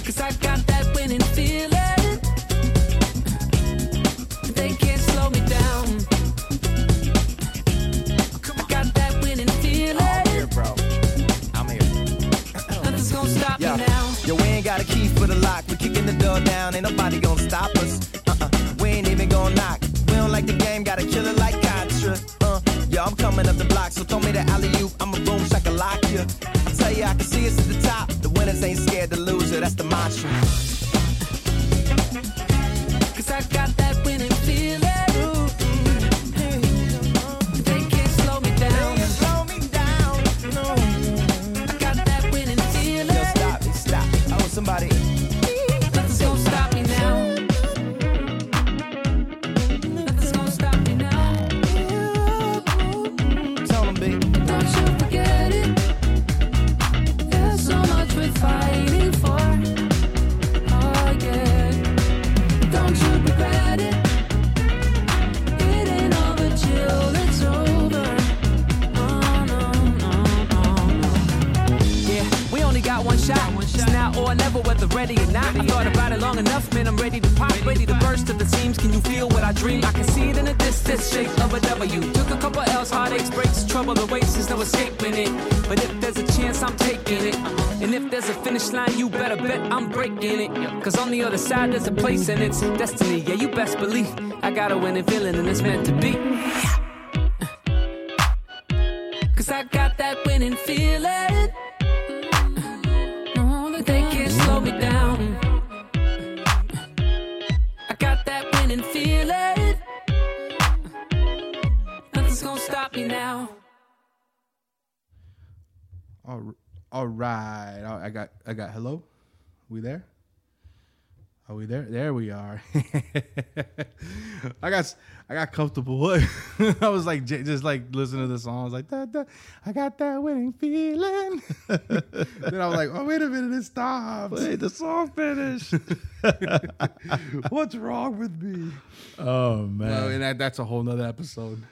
Cause I got that winning feeling. They can't stop Yeah. me now. Yo, we ain't got a key for the lock. We kicking the door down. Ain't nobody gonna stop us. Uh-uh. We ain't even gonna knock. We don't like the game. Gotta kill it like Contra. Uh. Yo, I'm coming up the block, so throw me the alley oop. I'm a boom shaka lock ya. I tell you, I can see us at the top. The winners ain't scared to lose it. That's the mantra. And it's destiny. Yeah, you best believe I got a winning feeling and it's meant to be. Cause I got that winning feeling. They can't slow me down. I got that winning feeling. Nothing's gonna stop me now. All, right. I got I got hello. We there? Are we there? There we are. I got I got comfortable. I was like just like listening to the song. I was like, da, da, I got that winning feeling. then I was like, oh wait a minute, it stopped. Wait, the song finished. What's wrong with me? oh man, Well, and that, that's a whole nother episode.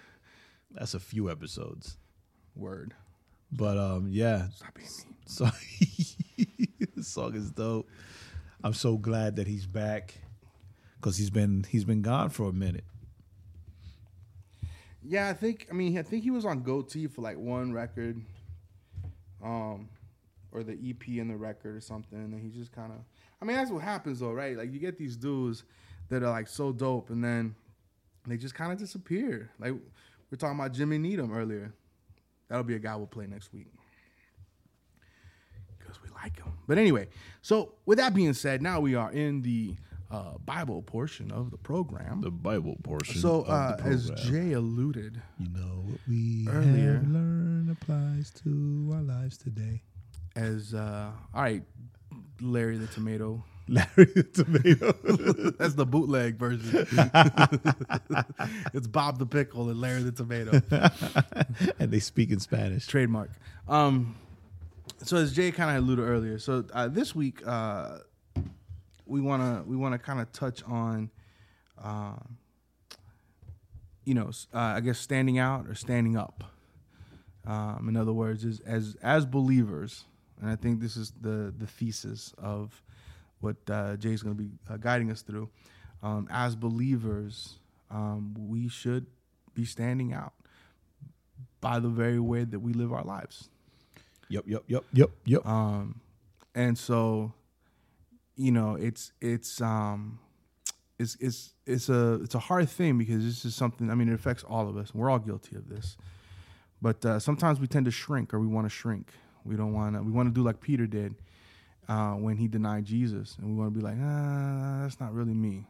that's a few episodes. Word. But um, yeah. Stop being mean. So the song is dope. I'm so glad that he's back because he's been he's been gone for a minute. Yeah, I think. I mean, I think he was on Gotee for like one record, um, or the EP and the record or something. And he just kind of. I mean, that's what happens though, right? Like you get these dudes that are like so dope, and then they just kind of disappear. Like we're talking about Jimmy Needham earlier. That'll be a guy we'll play next week because we like him. But anyway, so with that being said, now we are in the uh, Bible portion of the program. The Bible portion. so, uh, as. Jae alluded, you know what we earlier- learned applies to our lives today. as uh, all right, Larry the Tomato. Larry the tomato. That's the bootleg version. it's Bob the Pickle and Larry the Tomato. and they speak in Spanish. Trademark. Um, so as Jae kind of alluded earlier, so uh, this week uh, we wanna we wanna kind of touch on, um, you know, uh, I guess standing out or standing up. Um, in other words, is as as believers, and I think this is the the thesis of what uh, Jae's going to be uh, guiding us through. Um, as believers, um, we should be standing out by the very way that we live our lives. Yep, yep, yep, yep, yep. Um, and so, you know, it's it's um, it's it's it's a it's a hard thing because this is something. I mean, it affects all of us. We're all guilty of this. But uh, sometimes we tend to shrink, or we want to shrink. We don't want to. We want to do like Peter did uh, when he denied Jesus, and we want to be like, ah, that's not really me.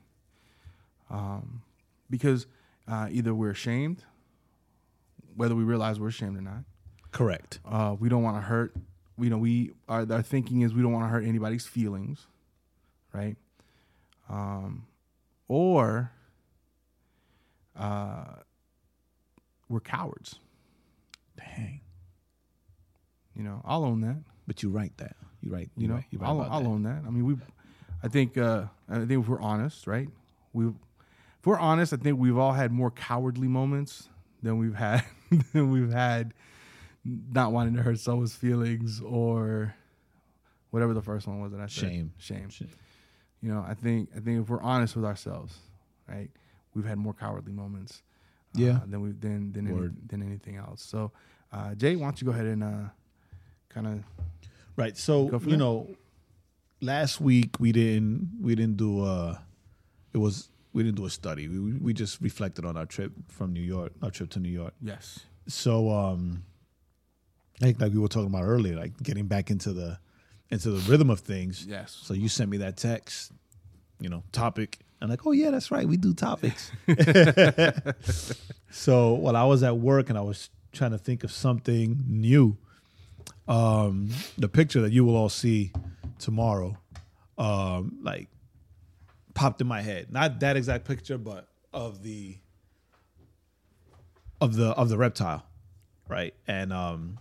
Um, because uh, either we're ashamed, whether we realize we're ashamed or not, Correct. uh, we don't want to hurt. You know, we our, our thinking is we don't want to hurt anybody's feelings, right? Um, or uh, we're cowards. Dang. You know, I'll own that. But you write that. You write. You know, right, you write I'll, I'll that. own that. I mean, we, I think, uh, I think if we're honest, right? We, if we're honest, I think we've all had more cowardly moments than we've had than we've had not wanting to hurt someone's feelings or whatever the first one was that I said. Shame. Shame. Shame. You know, I think I think if we're honest with ourselves, right, we've had more cowardly moments. uh, Yeah. than we than than any, than anything else. So, uh, Jae, why don't you go ahead and uh, kind of Right. So you know, last week we didn't we didn't do uh it was we didn't do a study. We we just reflected on our trip from New York, our trip to New York. yes, So um like like we were talking about earlier, like getting back into the into the rhythm of things. yes, So you sent me that text, you know, topic. I'm like, oh yeah, that's right. We do topics. so while I was at work and I was trying to think of something new, um, the picture that you will all see tomorrow, um, like popped in my head. Not that exact picture, but of the of the of the reptile, right? And um,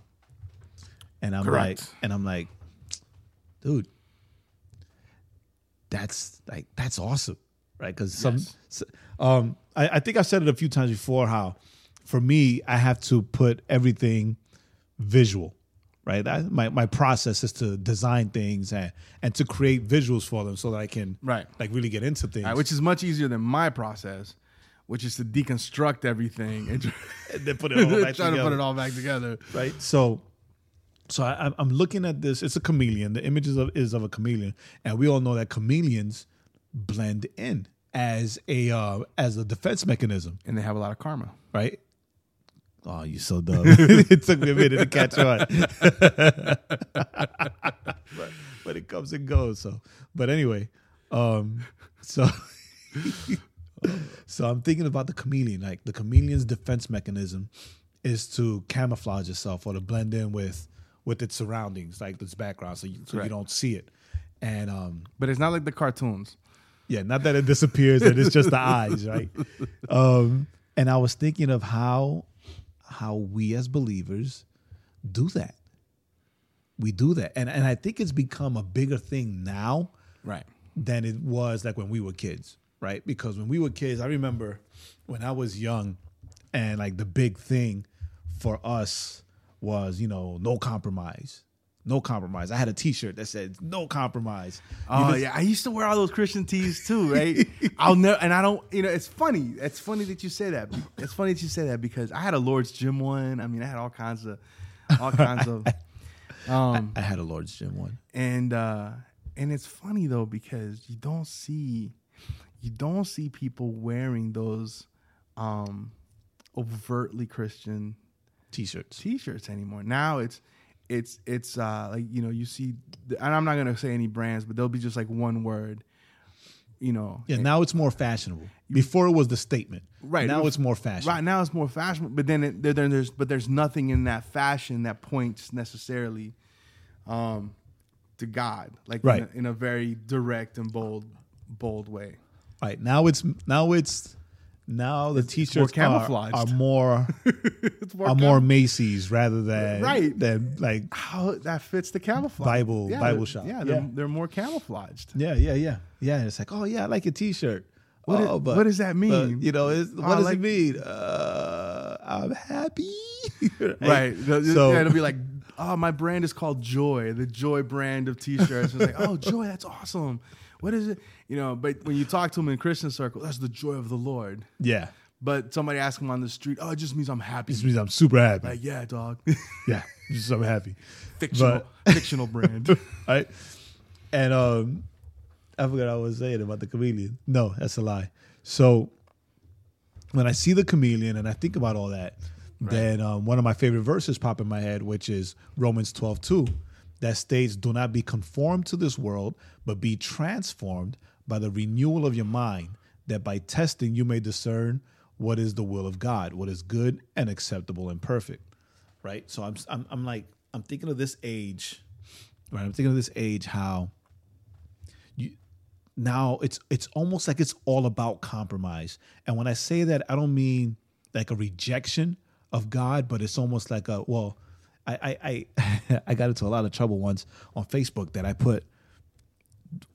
and I'm Correct. like, and I'm like, dude, that's like that's awesome, right? Because some, Yes. um, I, I think I've said it a few times before. How for me, I have to put everything visual, right? I, my my process is to design things and and to create visuals for them so that I can Right. like really get into things. Right, which is much easier than my process, which is to deconstruct everything and try and then put it all back try to put it all back together. right? So, so I, I'm- I'm looking at this. It's a chameleon. The image is of, is of a chameleon, and we all know that chameleons blend in as a uh, as a defense mechanism, And they have a lot of karma. right? Oh, you're so dumb. it took me a minute to catch on, but, but it comes and goes. So, but anyway, um, so. So I'm thinking about the chameleon. Like the chameleon's defense mechanism is to camouflage itself or to blend in with with its surroundings, like its background, so you, so you don't see it. And um, But it's not like the cartoons. yeah, not that it disappears and it's just the eyes, right? Um, and I was thinking of how how we as believers do that. We do that, and and I think it's become a bigger thing now Right. than it was like when we were kids, right? Because when we were kids, I remember when I was young and like the big thing for us was, you know, no compromise. no compromise. I had a T-shirt that said "No compromise." Oh Even- yeah, I used to wear all those Christian tees too, right? I'll never, and I don't, you know, it's funny. It's funny that you say that. It's funny that you say that because I had a Lord's Gym one. I mean, I had all kinds of, all kinds of, um, I had a Lord's Gym one. and uh, and it's funny though because you don't see, you don't see people wearing those, um, overtly Christian T-shirts. t-shirts anymore. Now it's it's it's uh like you know you see and I'm not going to say any brands but they'll be just like one word you know. Yeah, now it's more fashionable. Before it was the statement. Right. Now it's more fashion. Right now it's more fashionable, but then it, there, then there's but there's nothing in that fashion that points necessarily um to God like Right. in, a, in a very direct and bold bold way. Right. Now it's now it's now the t-shirts more are, camouflaged. are more It's more are more Macy's rather than Right. than like how that fits the camouflage. Bible- Bible shop. Yeah, they're, Yeah. they're more camouflaged. yeah yeah yeah yeah. And it's like oh yeah I like a t-shirt. What oh, it- what does that mean? you know, it's, what I does like- it mean? Uh, I'm happy. Right. The- So yeah, it'll be like, oh, my brand is called Joy, the Joy brand of T-shirts. It's like, oh, Joy, that's awesome. What is it? You know, but when you talk to them in Christian circle, that's the joy of the Lord. yeah, But somebody asks them on the street, oh, it just means I'm happy. this means I'm super happy. Like, yeah, dog. yeah, just I'm happy. fictional, fictional brand. right? And um, I forgot what I was saying about the chameleon. No, that's a lie. So when I see the chameleon and I think about all that, then um, one of my favorite verses pop in my head, which is Romans 12, 2, that states, Do not be conformed to this world, but be transformed by the renewal of your mind, that by testing you may discern what is the will of God, what is good and acceptable and perfect. Right? So I'm I'm, I'm like, I'm thinking of this age right? I'm thinking of this age how you now it's it's almost like it's all about compromise. And when I say that, I don't mean like a rejection of God, but it's almost like a well, I I I, I got into a lot of trouble once on Facebook that I put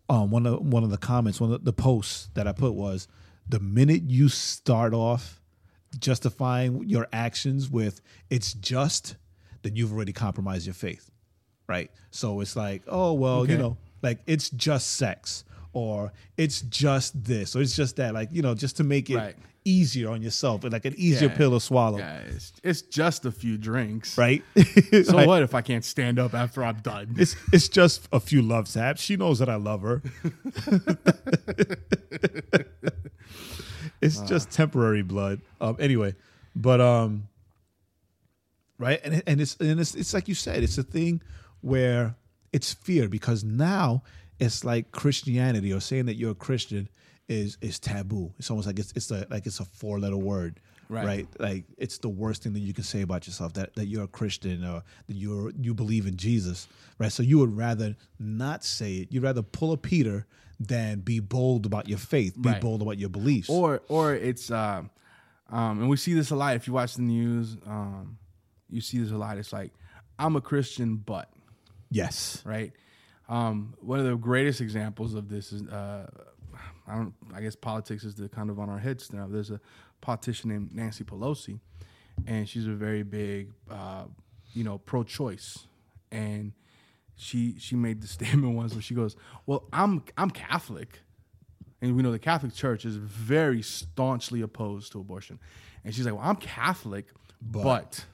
um one of one of the comments, one of the posts that I put was the minute you start off justifying your actions with it's just, then you've already compromised your faith. Right? So it's like, oh well, you know, like it's just sex or it's just this or it's just that like you know just to make it Right. Easier on yourself like an easier Yeah. pill to swallow. Yeah, it's, it's just a few drinks. right? So Like, what if I can't stand up after I'm done? it's it's just a few love taps. She knows that i love her. It's just temporary blood. Um anyway but um right? And, and it's and it's it's like you said it's a thing where it's fear because now it's like christianity or saying that you're a christian is is taboo. It's almost like it's it's a like it's a four letter word Right. right? Like it's the worst thing that you can say about yourself that that you're a christian or that you're you believe in jesus right? So you would rather not say it. You'd rather pull a peter than be bold about your faith be Right. bold about your beliefs. Or or it's uh, um, and we see this a lot if you watch the news um, you see this a lot. It's like i'm a christian but. Yes. Right? Um, one of the greatest examples of this is uh, i don't i guess politics is the kind of on our heads now. There's a politician named nancy pelosi and she's a very big uh, you know pro-choice. And she she made the statement once where she goes well i'm i'm catholic. And we know the Catholic Church is very staunchly opposed to abortion. And she's like, "Well, I'm Catholic, but,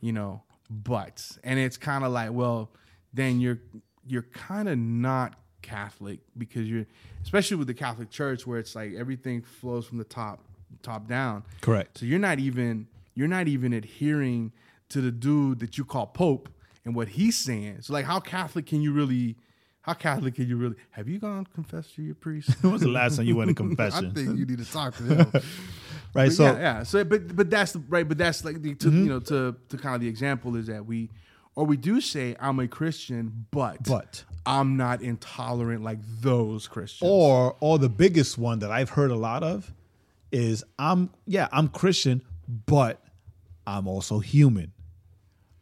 you know, but," and it's kind of like, well, then you're you're kind of not Catholic because you're, especially with the Catholic Church where it's like everything flows from the top top down. Correct. So you're not even you're not even adhering to the dude that you call Pope and what he's saying. So like, how Catholic can you really? How Catholic can you really? Have you gone confess to your priest? when was the last time you went to confession? I think you need to talk to him. right But so yeah, yeah. So, but but that's the, right. But that's like the, to, mm-hmm. you know to to kind of the example is that we or we do say I'm a Christian, but But. I'm not intolerant like those Christians. Or or the biggest one that I've heard a lot of is I'm yeah, I'm Christian, but I'm also human.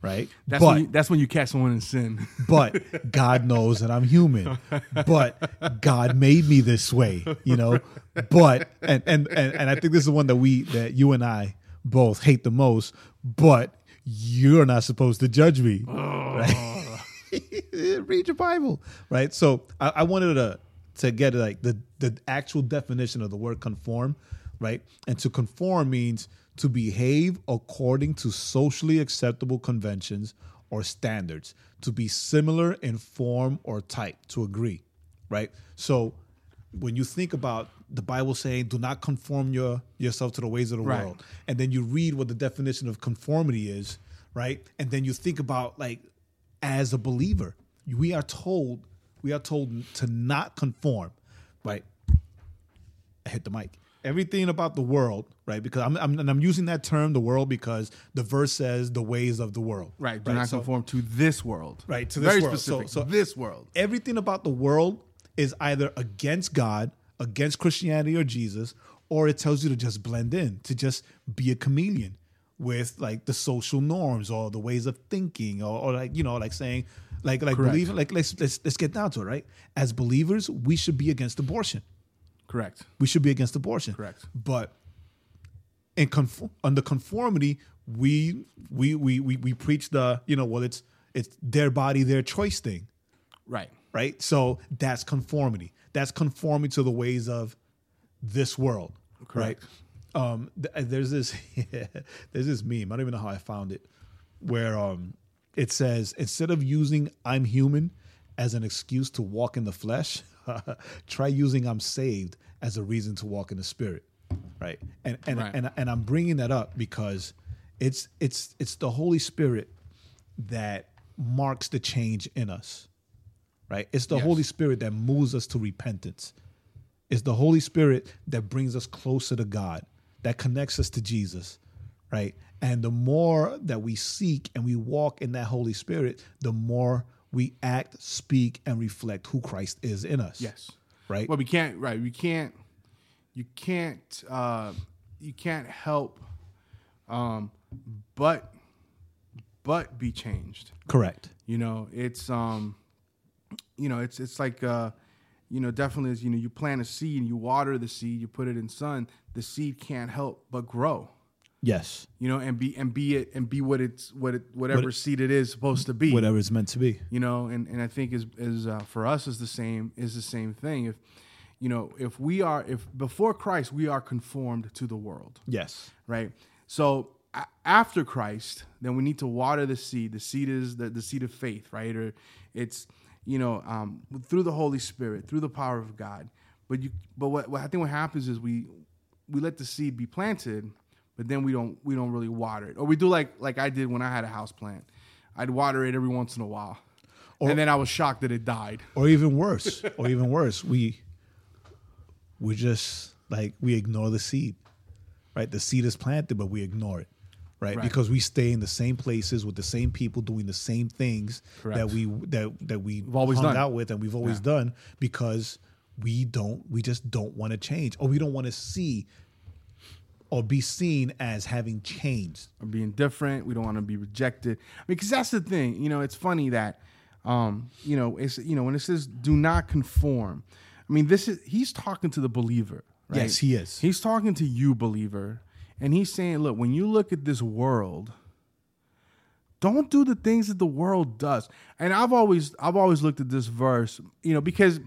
Right? that's but when you, that's when you catch someone in sin. but God knows that I'm human. But God made me this way, you know. But and and and, and I think this is the one that we that you and I both hate the most, but you're not supposed to judge me. Oh. Right? read your Bible, right? So I, I wanted to to get like the the actual definition of the word conform, right? And to conform means to behave according to socially acceptable conventions or standards, to be similar in form or type, to agree, right? So when you think about the Bible saying, "Do not conform your yourself to the ways of the Right. world," and then you read what the definition of conformity is, right? And then you think about like as a believer, we are told we are told to not conform, right? I hit the mic. Everything about the world, right? Because I'm, I'm and I'm using that term, the world, because the verse says the ways of the world, Right. Do not So conform to this world. Right, to this Very world. So- so- this world. everything about the world is either against God, against Christianity or Jesus, or it tells you to just blend in, to just be a chameleon with like the social norms or the ways of thinking, or, or like you know, like saying, like like Correct. believe, like let's let's let's get down to it, right? As believers, we should be against abortion. Correct. We should be against abortion. Correct. But in conform under conformity, we we we we we preach the you know well it's it's their body their choice thing Right. right? So that's conformity. That's conforming to the ways of this world, Correct. right? Um, th- there's this there's this meme. I don't even know how I found it, where um, it says instead of using "I'm human" as an excuse to walk in the flesh, try using "I'm saved" as a reason to walk in the spirit, right? And and Right. and and I'm bringing that up because it's it's it's the Holy Spirit that marks the change in us right? It's the Yes. Holy Spirit that moves us to repentance. It's the Holy Spirit that brings us closer to God, that connects us to Jesus, right? And the more that we seek and we walk in that Holy Spirit, the more we act, speak, and reflect who Christ is in us. Yes. Right? Well, we can't. Right. We can't. You can't. Uh, you can't help. Um, but, but be changed. Correct. You know, it's um, you know, it's it's like uh, you know, definitely is you know, you plant a seed, you water the seed, you put it in sun, the seed can't help but grow. Yes. You know, and be and be it and be what it's what it whatever What- seed it is supposed to be. Whatever it's meant to be. you know and, and i think is is uh, for us is the same is the same thing if you know if we are if before christ we are conformed to the world Yes. right so a- after christ then we need to water the seed the seed is the, the seed of faith right or it's you know um, through the holy spirit through the power of god but you but what, what i think what happens is we we let the seed be planted but then we don't we don't really water it or we do like like i did when i had a house plant i'd water it every once in a while and then i was shocked that it died Or even worse. or even worse. We we just like we ignore the seed. Right? The seed is planted, but we ignore it. Right? Right. Because we stay in the same places with the same people doing the same things Correct. that we that that we We've always hung done. out with and we've always Yeah. done because we don't we just don't want to change or we don't want to see or be seen as having changed. or being different. We don't want to be rejected. Because that's the thing. You know, it's funny that, um, you know, it's you know when it says do not conform. I mean, this is he's talking to the believer. Right? Yes, he is. He's talking to you, believer, and he's saying, look, when you look at this world. Don't do the things that the world does. And I've always I've always looked at this verse, you know, because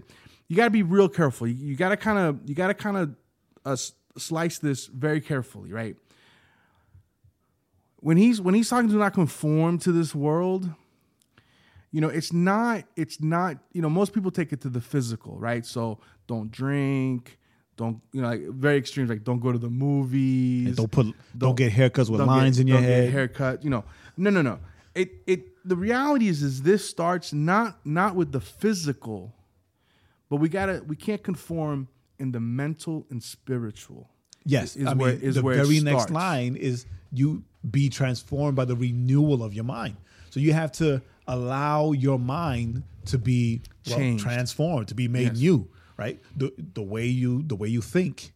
you got to be real careful. You, got to kind of you got to kind of uh, slice this very carefully, right? when he's when he's talking to not conform to this world you know it's not it's not you know most people take it to the physical right so don't drink don't you know like very extreme like don't go to the movies. And don't put don't, Don't- get haircuts with lines get- in your don't get head. haircut you know. No no no. It it the reality is is this starts not not with the physical but we gotta we can't conform in the mental and spiritual. Yes, is I where- mean is the where it very next line is you be transformed by the renewal of your mind. So you have to allow your mind to be well, transformed, to be made Yes. new, right? The the way you the way you think,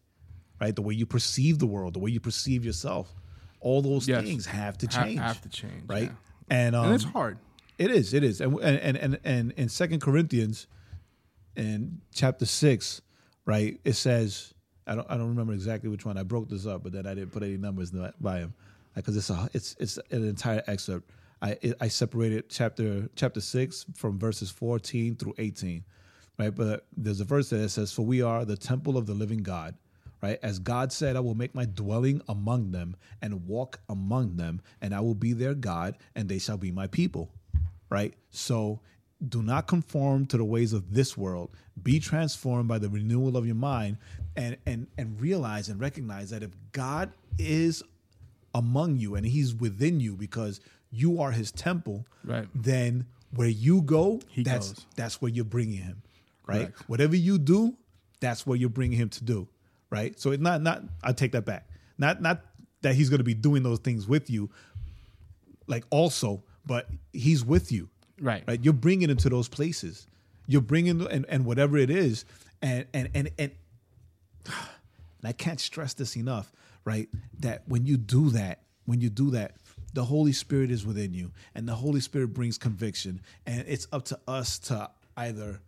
right? The way you perceive the world, the way you perceive yourself. All those Yes. things have to Ha- change. have to change, right? yeah. And um, and it's hard it is. It is. And and and and in Second Corinthians, in chapter six, right? It says I don't I don't remember exactly which one. I broke this up, but then I didn't put any numbers in the- by him because it's a it's it's an entire excerpt. I I separated chapter chapter six from verses fourteen through eighteen, right? But there's a verse that says, "For we are the temple of the living God." Right, as God said, I will make my dwelling among them and walk among them, and I will be their God, and they shall be my people. Right, so do not conform to the ways of this world. Be transformed by the renewal of your mind, and and and realize and recognize that if God is among you and he's within you because you are his temple Right. then where you go He that's goes. that's where you're bringing him right Correct. whatever you do that's what you're bringing him to do right so it's not not i take that back not not that he's going to be doing those things with you like also but he's with you Right. right you're bringing him to those places you're bringing and, and whatever it is and and and and and I can't stress this enough, right? That when you do that, when you do that, the Holy Spirit is within you, and the Holy Spirit brings conviction, and it's up to us to either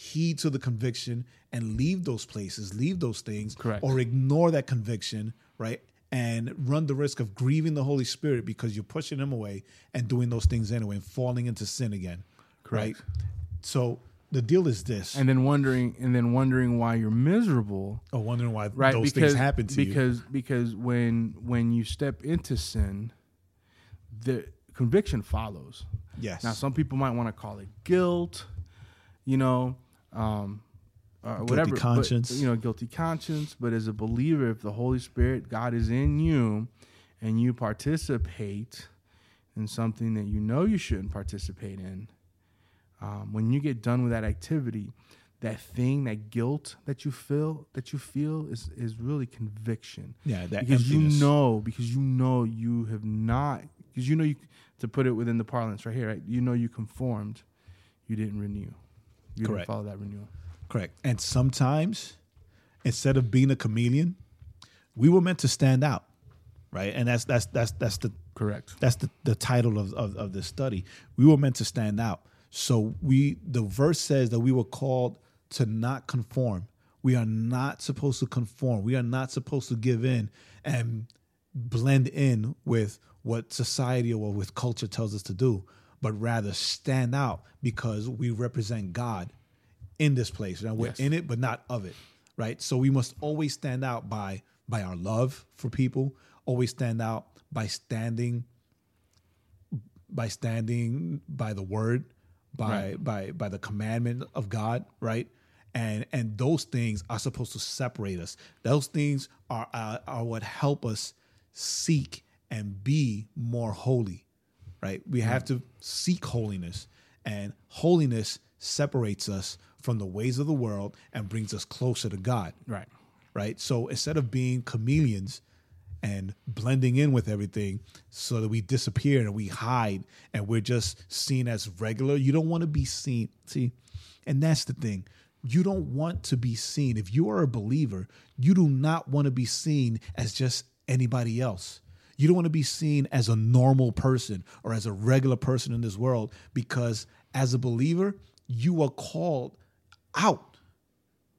heed to the conviction and leave those places, leave those things, Correct. or ignore that conviction, right? And run the risk of grieving the Holy Spirit because you're pushing him away and doing those things anyway and falling into sin again. Right? So the deal is this. and then wondering and then wondering why you're miserable oh, wondering why right those because things happen to you. because because when when you step into sin the conviction follows Yes. now some people might want to call it guilt you know um uh, whatever but, conscience. you know guilty conscience but as a believer if the holy spirit god is in you and you participate in something that you know you shouldn't participate in um, when you get done with that activity, that thing, that guilt that you feel, that you feel is is really conviction. Yeah, that because emptiness. you know, because you know you have not, because you know you to put it within the parlance right here, right? You know you conformed, you didn't renew, you Correct. didn't follow that renewal. Correct. And sometimes, instead of being a chameleon, we were meant to stand out, right? And that's that's that's that's the Correct. that's the, the title of, of of this study. We were meant to stand out. So we the verse says that we were called to not conform. We are not supposed to conform. We are not supposed to give in and blend in with what society or with culture tells us to do, but rather stand out because we represent God in this place. Now we're Yes. in it, but not of it, right? So we must always stand out by by our love for people. Always stand out by standing by standing by the word, by Right. by by the commandment of God, right? And and those things are supposed to separate us. Those things are are, are what help us seek and be more holy, right? We have to seek holiness, and holiness separates us from the ways of the world and brings us closer to God Right. right? So instead of being chameleons and blending in with everything so that we disappear and we hide and we're just seen as regular, you don't want to be seen. See, and that's the thing. You don't want to be seen. If you are a believer, you do not want to be seen as just anybody else. You don't want to be seen as a normal person or as a regular person in this world because as a believer, you are called out.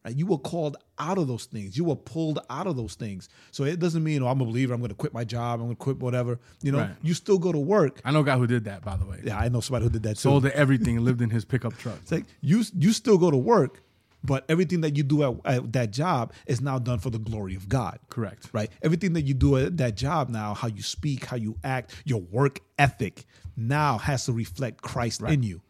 Right? You were called out of those things. You were pulled out of those things. So it doesn't mean, oh, I'm a believer. I'm going to quit my job. I'm going to quit whatever. You know, Right. you still go to work. I know a guy who did that, by the way. Yeah, I know somebody who did that too. Sold everything and lived in his pickup truck. It's like you you still go to work, but everything that you do at, at that job is now done for the glory of God. Correct. Right. Everything that you do at that job now, how you speak, how you act, your work ethic now has to reflect Christ in you.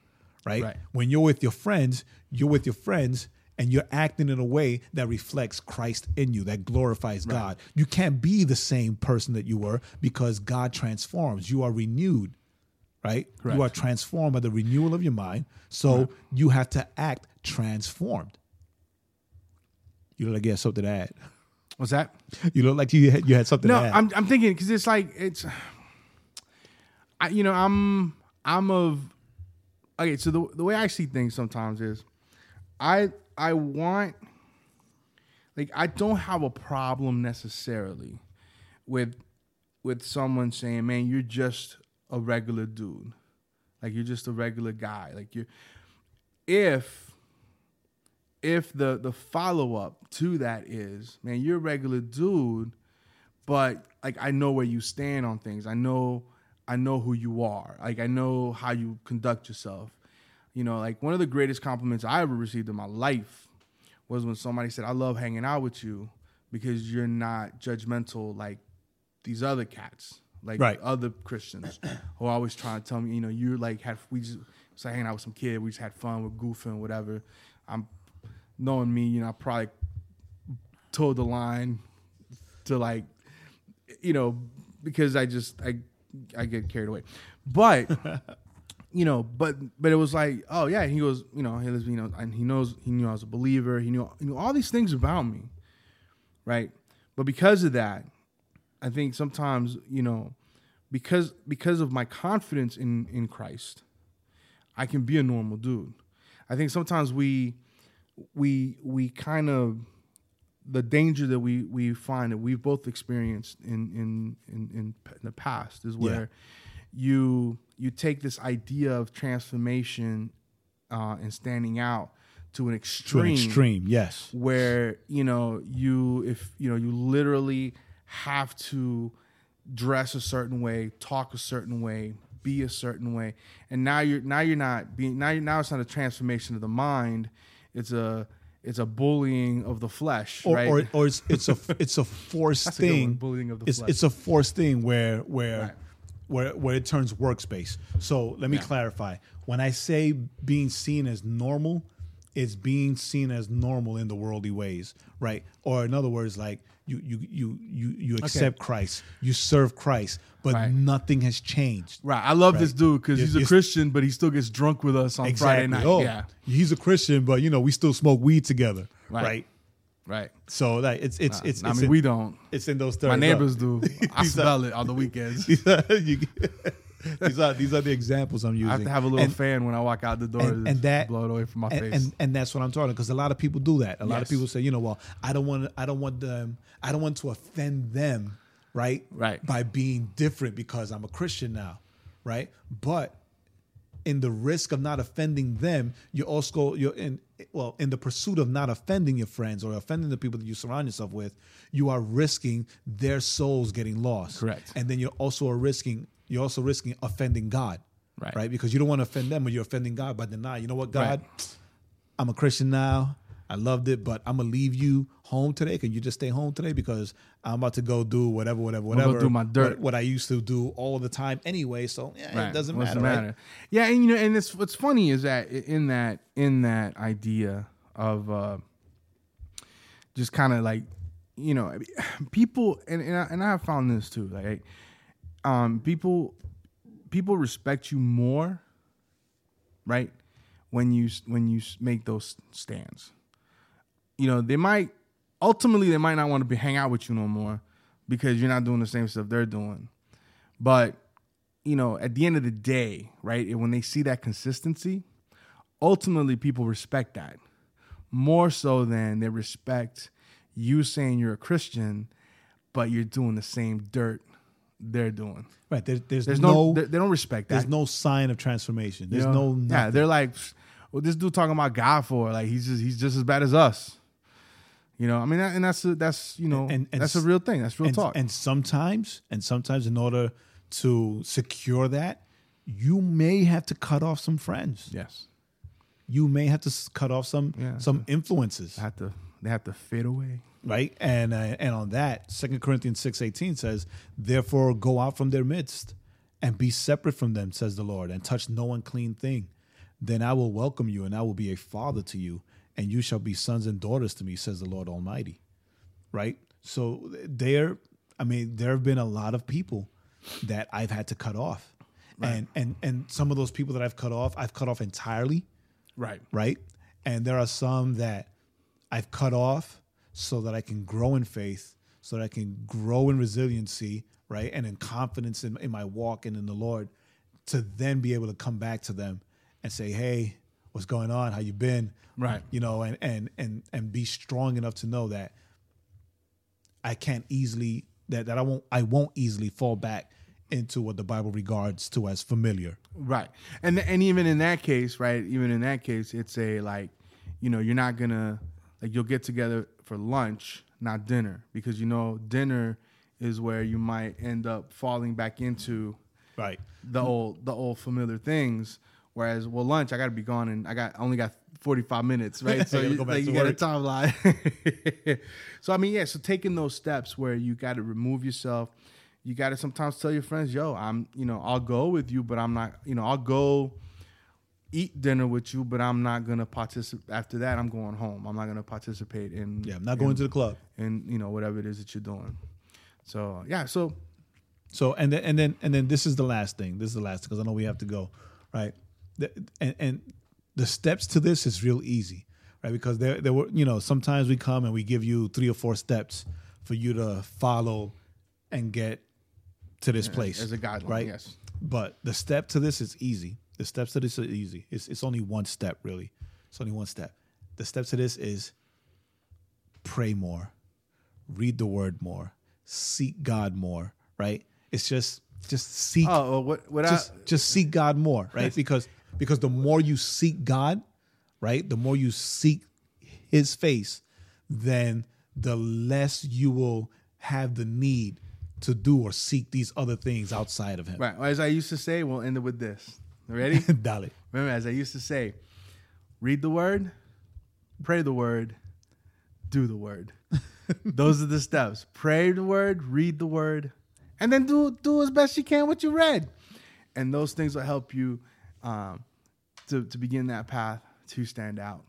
Right? Right. When you're with your friends, you're with your friends and you're acting in a way that reflects Christ in you, that glorifies God. You can't be the same person that you were because God transforms. You are renewed right? Correct. You are transformed by the renewal of your mind. So uh-huh. you have to act transformed. You look like you had something to add. What's that? You look like you had, you had something No, to add. I'm I'm thinking because it's like it's, I you know I'm I'm of, okay. So the the way I see things sometimes is, I I want, like I don't have a problem necessarily, with, with someone saying, man, you're just a regular dude, like you're just a regular guy, like you're, if if the the follow up to that is, man, you're a regular dude, but like I know where you stand on things. I know I know who you are. Like I know how you conduct yourself. You know, like one of the greatest compliments I ever received in my life was when somebody said, "I love hanging out with you because you're not judgmental like these other cats, like Right. other Christians who are always trying to tell me, you know, you're like had we just started hanging out with some kid, we just had fun, we're goofing, whatever. I'm knowing me, you know, I probably told the line to like, you know, because I just I I get carried away, but. You know, but but it was like, oh yeah, he goes, you know, he was, you know, and he knows he knew I was a believer. He knew he knew all these things about me, right? But because of that, I think sometimes you know, because because of my confidence in in Christ, I can be a normal dude. I think sometimes we we we kind of the danger that we we find that we've both experienced in in in, in, in the past is where you you take this idea of transformation uh, and standing out to an To extreme, an extreme, yes. where you know you if you know you literally have to dress a certain way, talk a certain way, be a certain way, and now you're now you're not being now you're, now it's not a transformation of the mind, it's a it's a bullying of the flesh, or, right? or, or it's it's a it's a forced That's a thing. bullying of the it's flesh. it's a forced thing where where Right. where where it turns workspace. So let me Yeah. clarify. When I say being seen as normal, it's being seen as normal in the worldly ways, right? Or in other words, like you you you you you accept Christ, you serve Christ, but Right. nothing has changed. right. I love this dude because he's a Christian, but he still gets drunk with us on Friday night. Oh, Yeah, he's a Christian, but you know we still smoke weed together, Right. right? right. So like it's it's it's, I it's mean, in, we don't. it's in those terms. My neighbors do. I These are- smell it on the weekends. you- these are these are the examples I'm using. I have to have a little And- fan when I walk out the door and, and that blow it away from my and, face. And, and that's what I'm talking because a lot of people do that. A lot of people say, you know, well, I don't want I don't want them I don't want to offend them, right? Right. By being different because I'm a Christian now, right? But in the risk of not offending them, you also you're in well in the pursuit of not offending your friends or offending the people that you surround yourself with, you are risking their souls getting lost. Correct. And then you're also risking you're also risking offending God. Right. Right. Because you don't want to offend them, but you're offending God by denying. You know what, God? Right. I'm a Christian now. I loved it, but I'm gonna leave you home today. Can you just stay home today because I'm about to go do whatever, whatever, whatever. do my dirt. What, what I used to do all the time anyway. So yeah, Right. it doesn't What's matter. the right? matter? Yeah, and you know, and it's what's funny is that in that in that idea of uh, just kind of like you know people and and I, and I have found this too like um people people respect you more right when you when you make those stands. You know they might ultimately they might not want to be hang out with you no more because you're not doing the same stuff they're doing. But you know, at the end of the day, right, when they see that consistency, ultimately people respect that more so than they respect you saying you're a Christian, but you're doing the same dirt they're doing. Right. There, there's, There's no, no, they, they don't respect that. there's no sign of transformation. you There's know? no yeah. They're like, well, this dude talking about God for like he's just he's just as bad as us. You know, I mean, and that's a, that's you know And- and that's a real thing. That's real and, talk. and sometimes, and sometimes, in order to secure that, you may have to cut off some friends. yes, You may have to cut off some Yeah. some influences. they have to they have to fade away. right? And uh, and on that second corinthians 6.18 says therefore go out from their midst and be separate from them says the lord and touch no unclean thing. Then i will welcome you and i will be a father to you and you shall be sons and daughters to me says the lord almighty. Right? So there i mean there have been a lot of people that i've had to cut off. And and and some of those people that i've cut off i've cut off entirely. Right. right? And there are some that I've cut off so that I can grow in faith, so that I can grow in resiliency, right? And in confidence in, in my walk and in the Lord to then be able to come back to them and say, Hey, what's going on? How you been? Right. You know, and and and and be strong enough to know that I can't easily that, that I won't I won't easily fall back into what the Bible regards to as familiar. Right. And and even in that case, right, even in that case, it's a like, you know, you're not gonna like you'll get together for lunch, not dinner. Because you know, dinner is where you might end up falling back into Right. the old the old familiar things. Whereas, well, lunch I got to be gone, and I got only got forty five minutes, right? So you, go back like, to you got a timeline. so I mean, yeah. So taking those steps where you got to remove yourself, you got to sometimes tell your friends, "Yo, I'm, you know, I'll go with you, but I'm not, you know, I'll go." Eat dinner with you, but I'm not gonna participate. After that, I'm going home. I'm not gonna participate in. Yeah, I'm not going in- to the club. And you know whatever it is that you're doing. So yeah, so So and then and then and then this is the last thing. This is the last because I know we have to go, right? The, and and the steps to this is real easy, right? Because there there were you know sometimes we come and we give you three or four steps for you to follow and get to this place as a guideline, right? yes. But the step to this is easy. The steps to this are easy. It's it's only one step really. It's only one step. The steps to this is pray more, read the word more, seek God more, right? It's just just seek oh well, what what just I, just seek God more, right? Because because the more you seek God, right? The more you seek his face, then the less you will have the need to do or seek these other things outside of him. right as I used to say, we'll end it with this. Ready? Dale. Remember, as I used to say, read the word, pray the word, do the word. Those are the steps. Pray the word, read the word, and then do do as best you can what you read. And those things will help you um, to to begin that path to stand out.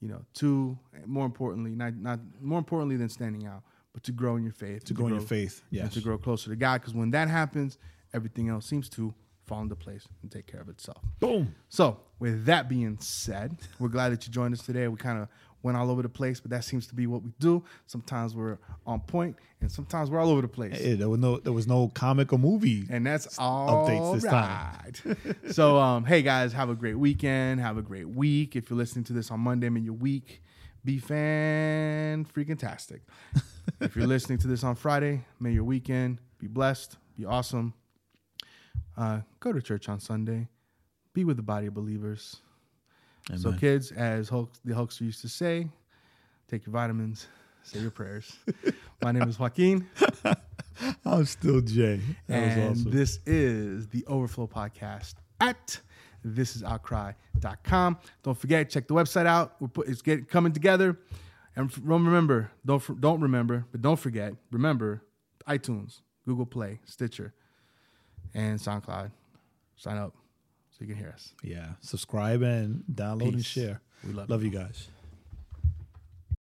You know, to more importantly, not not more importantly than standing out, but to grow in your faith. To grow in your faith, yes. to grow closer to God. Because when that happens, everything else seems to fall into place and take care of itself. Boom. So, with that being said, we're glad that you joined us today. We kind of went all over the place, but that seems to be what we do. Sometimes we're on point, and sometimes we're all over the place. Hey, there was no there was no comic or movie. and that's all updates this right. so, um, hey guys, have a great weekend. Have a great week. If you're listening to this on Monday, may your week be fan freaking tastic. if you're listening to this on Friday, may your weekend be blessed, be awesome. Uh, go to church on Sunday. Be with the body of believers. So, kids, as Hulk, the Hulkster used to say, take your vitamins, say your prayers. My name is Joaquin. I'm still Jae. That was and awesome. this is the Overflow Podcast at thisisoutcry.com. Don't forget, check the website out. We're put, it's getting coming together. And remember, don't don't remember, but don't forget, remember iTunes, Google Play, Stitcher, and SoundCloud. Sign up so you can hear us. yeah. Subscribe and download and share. We love love you guys.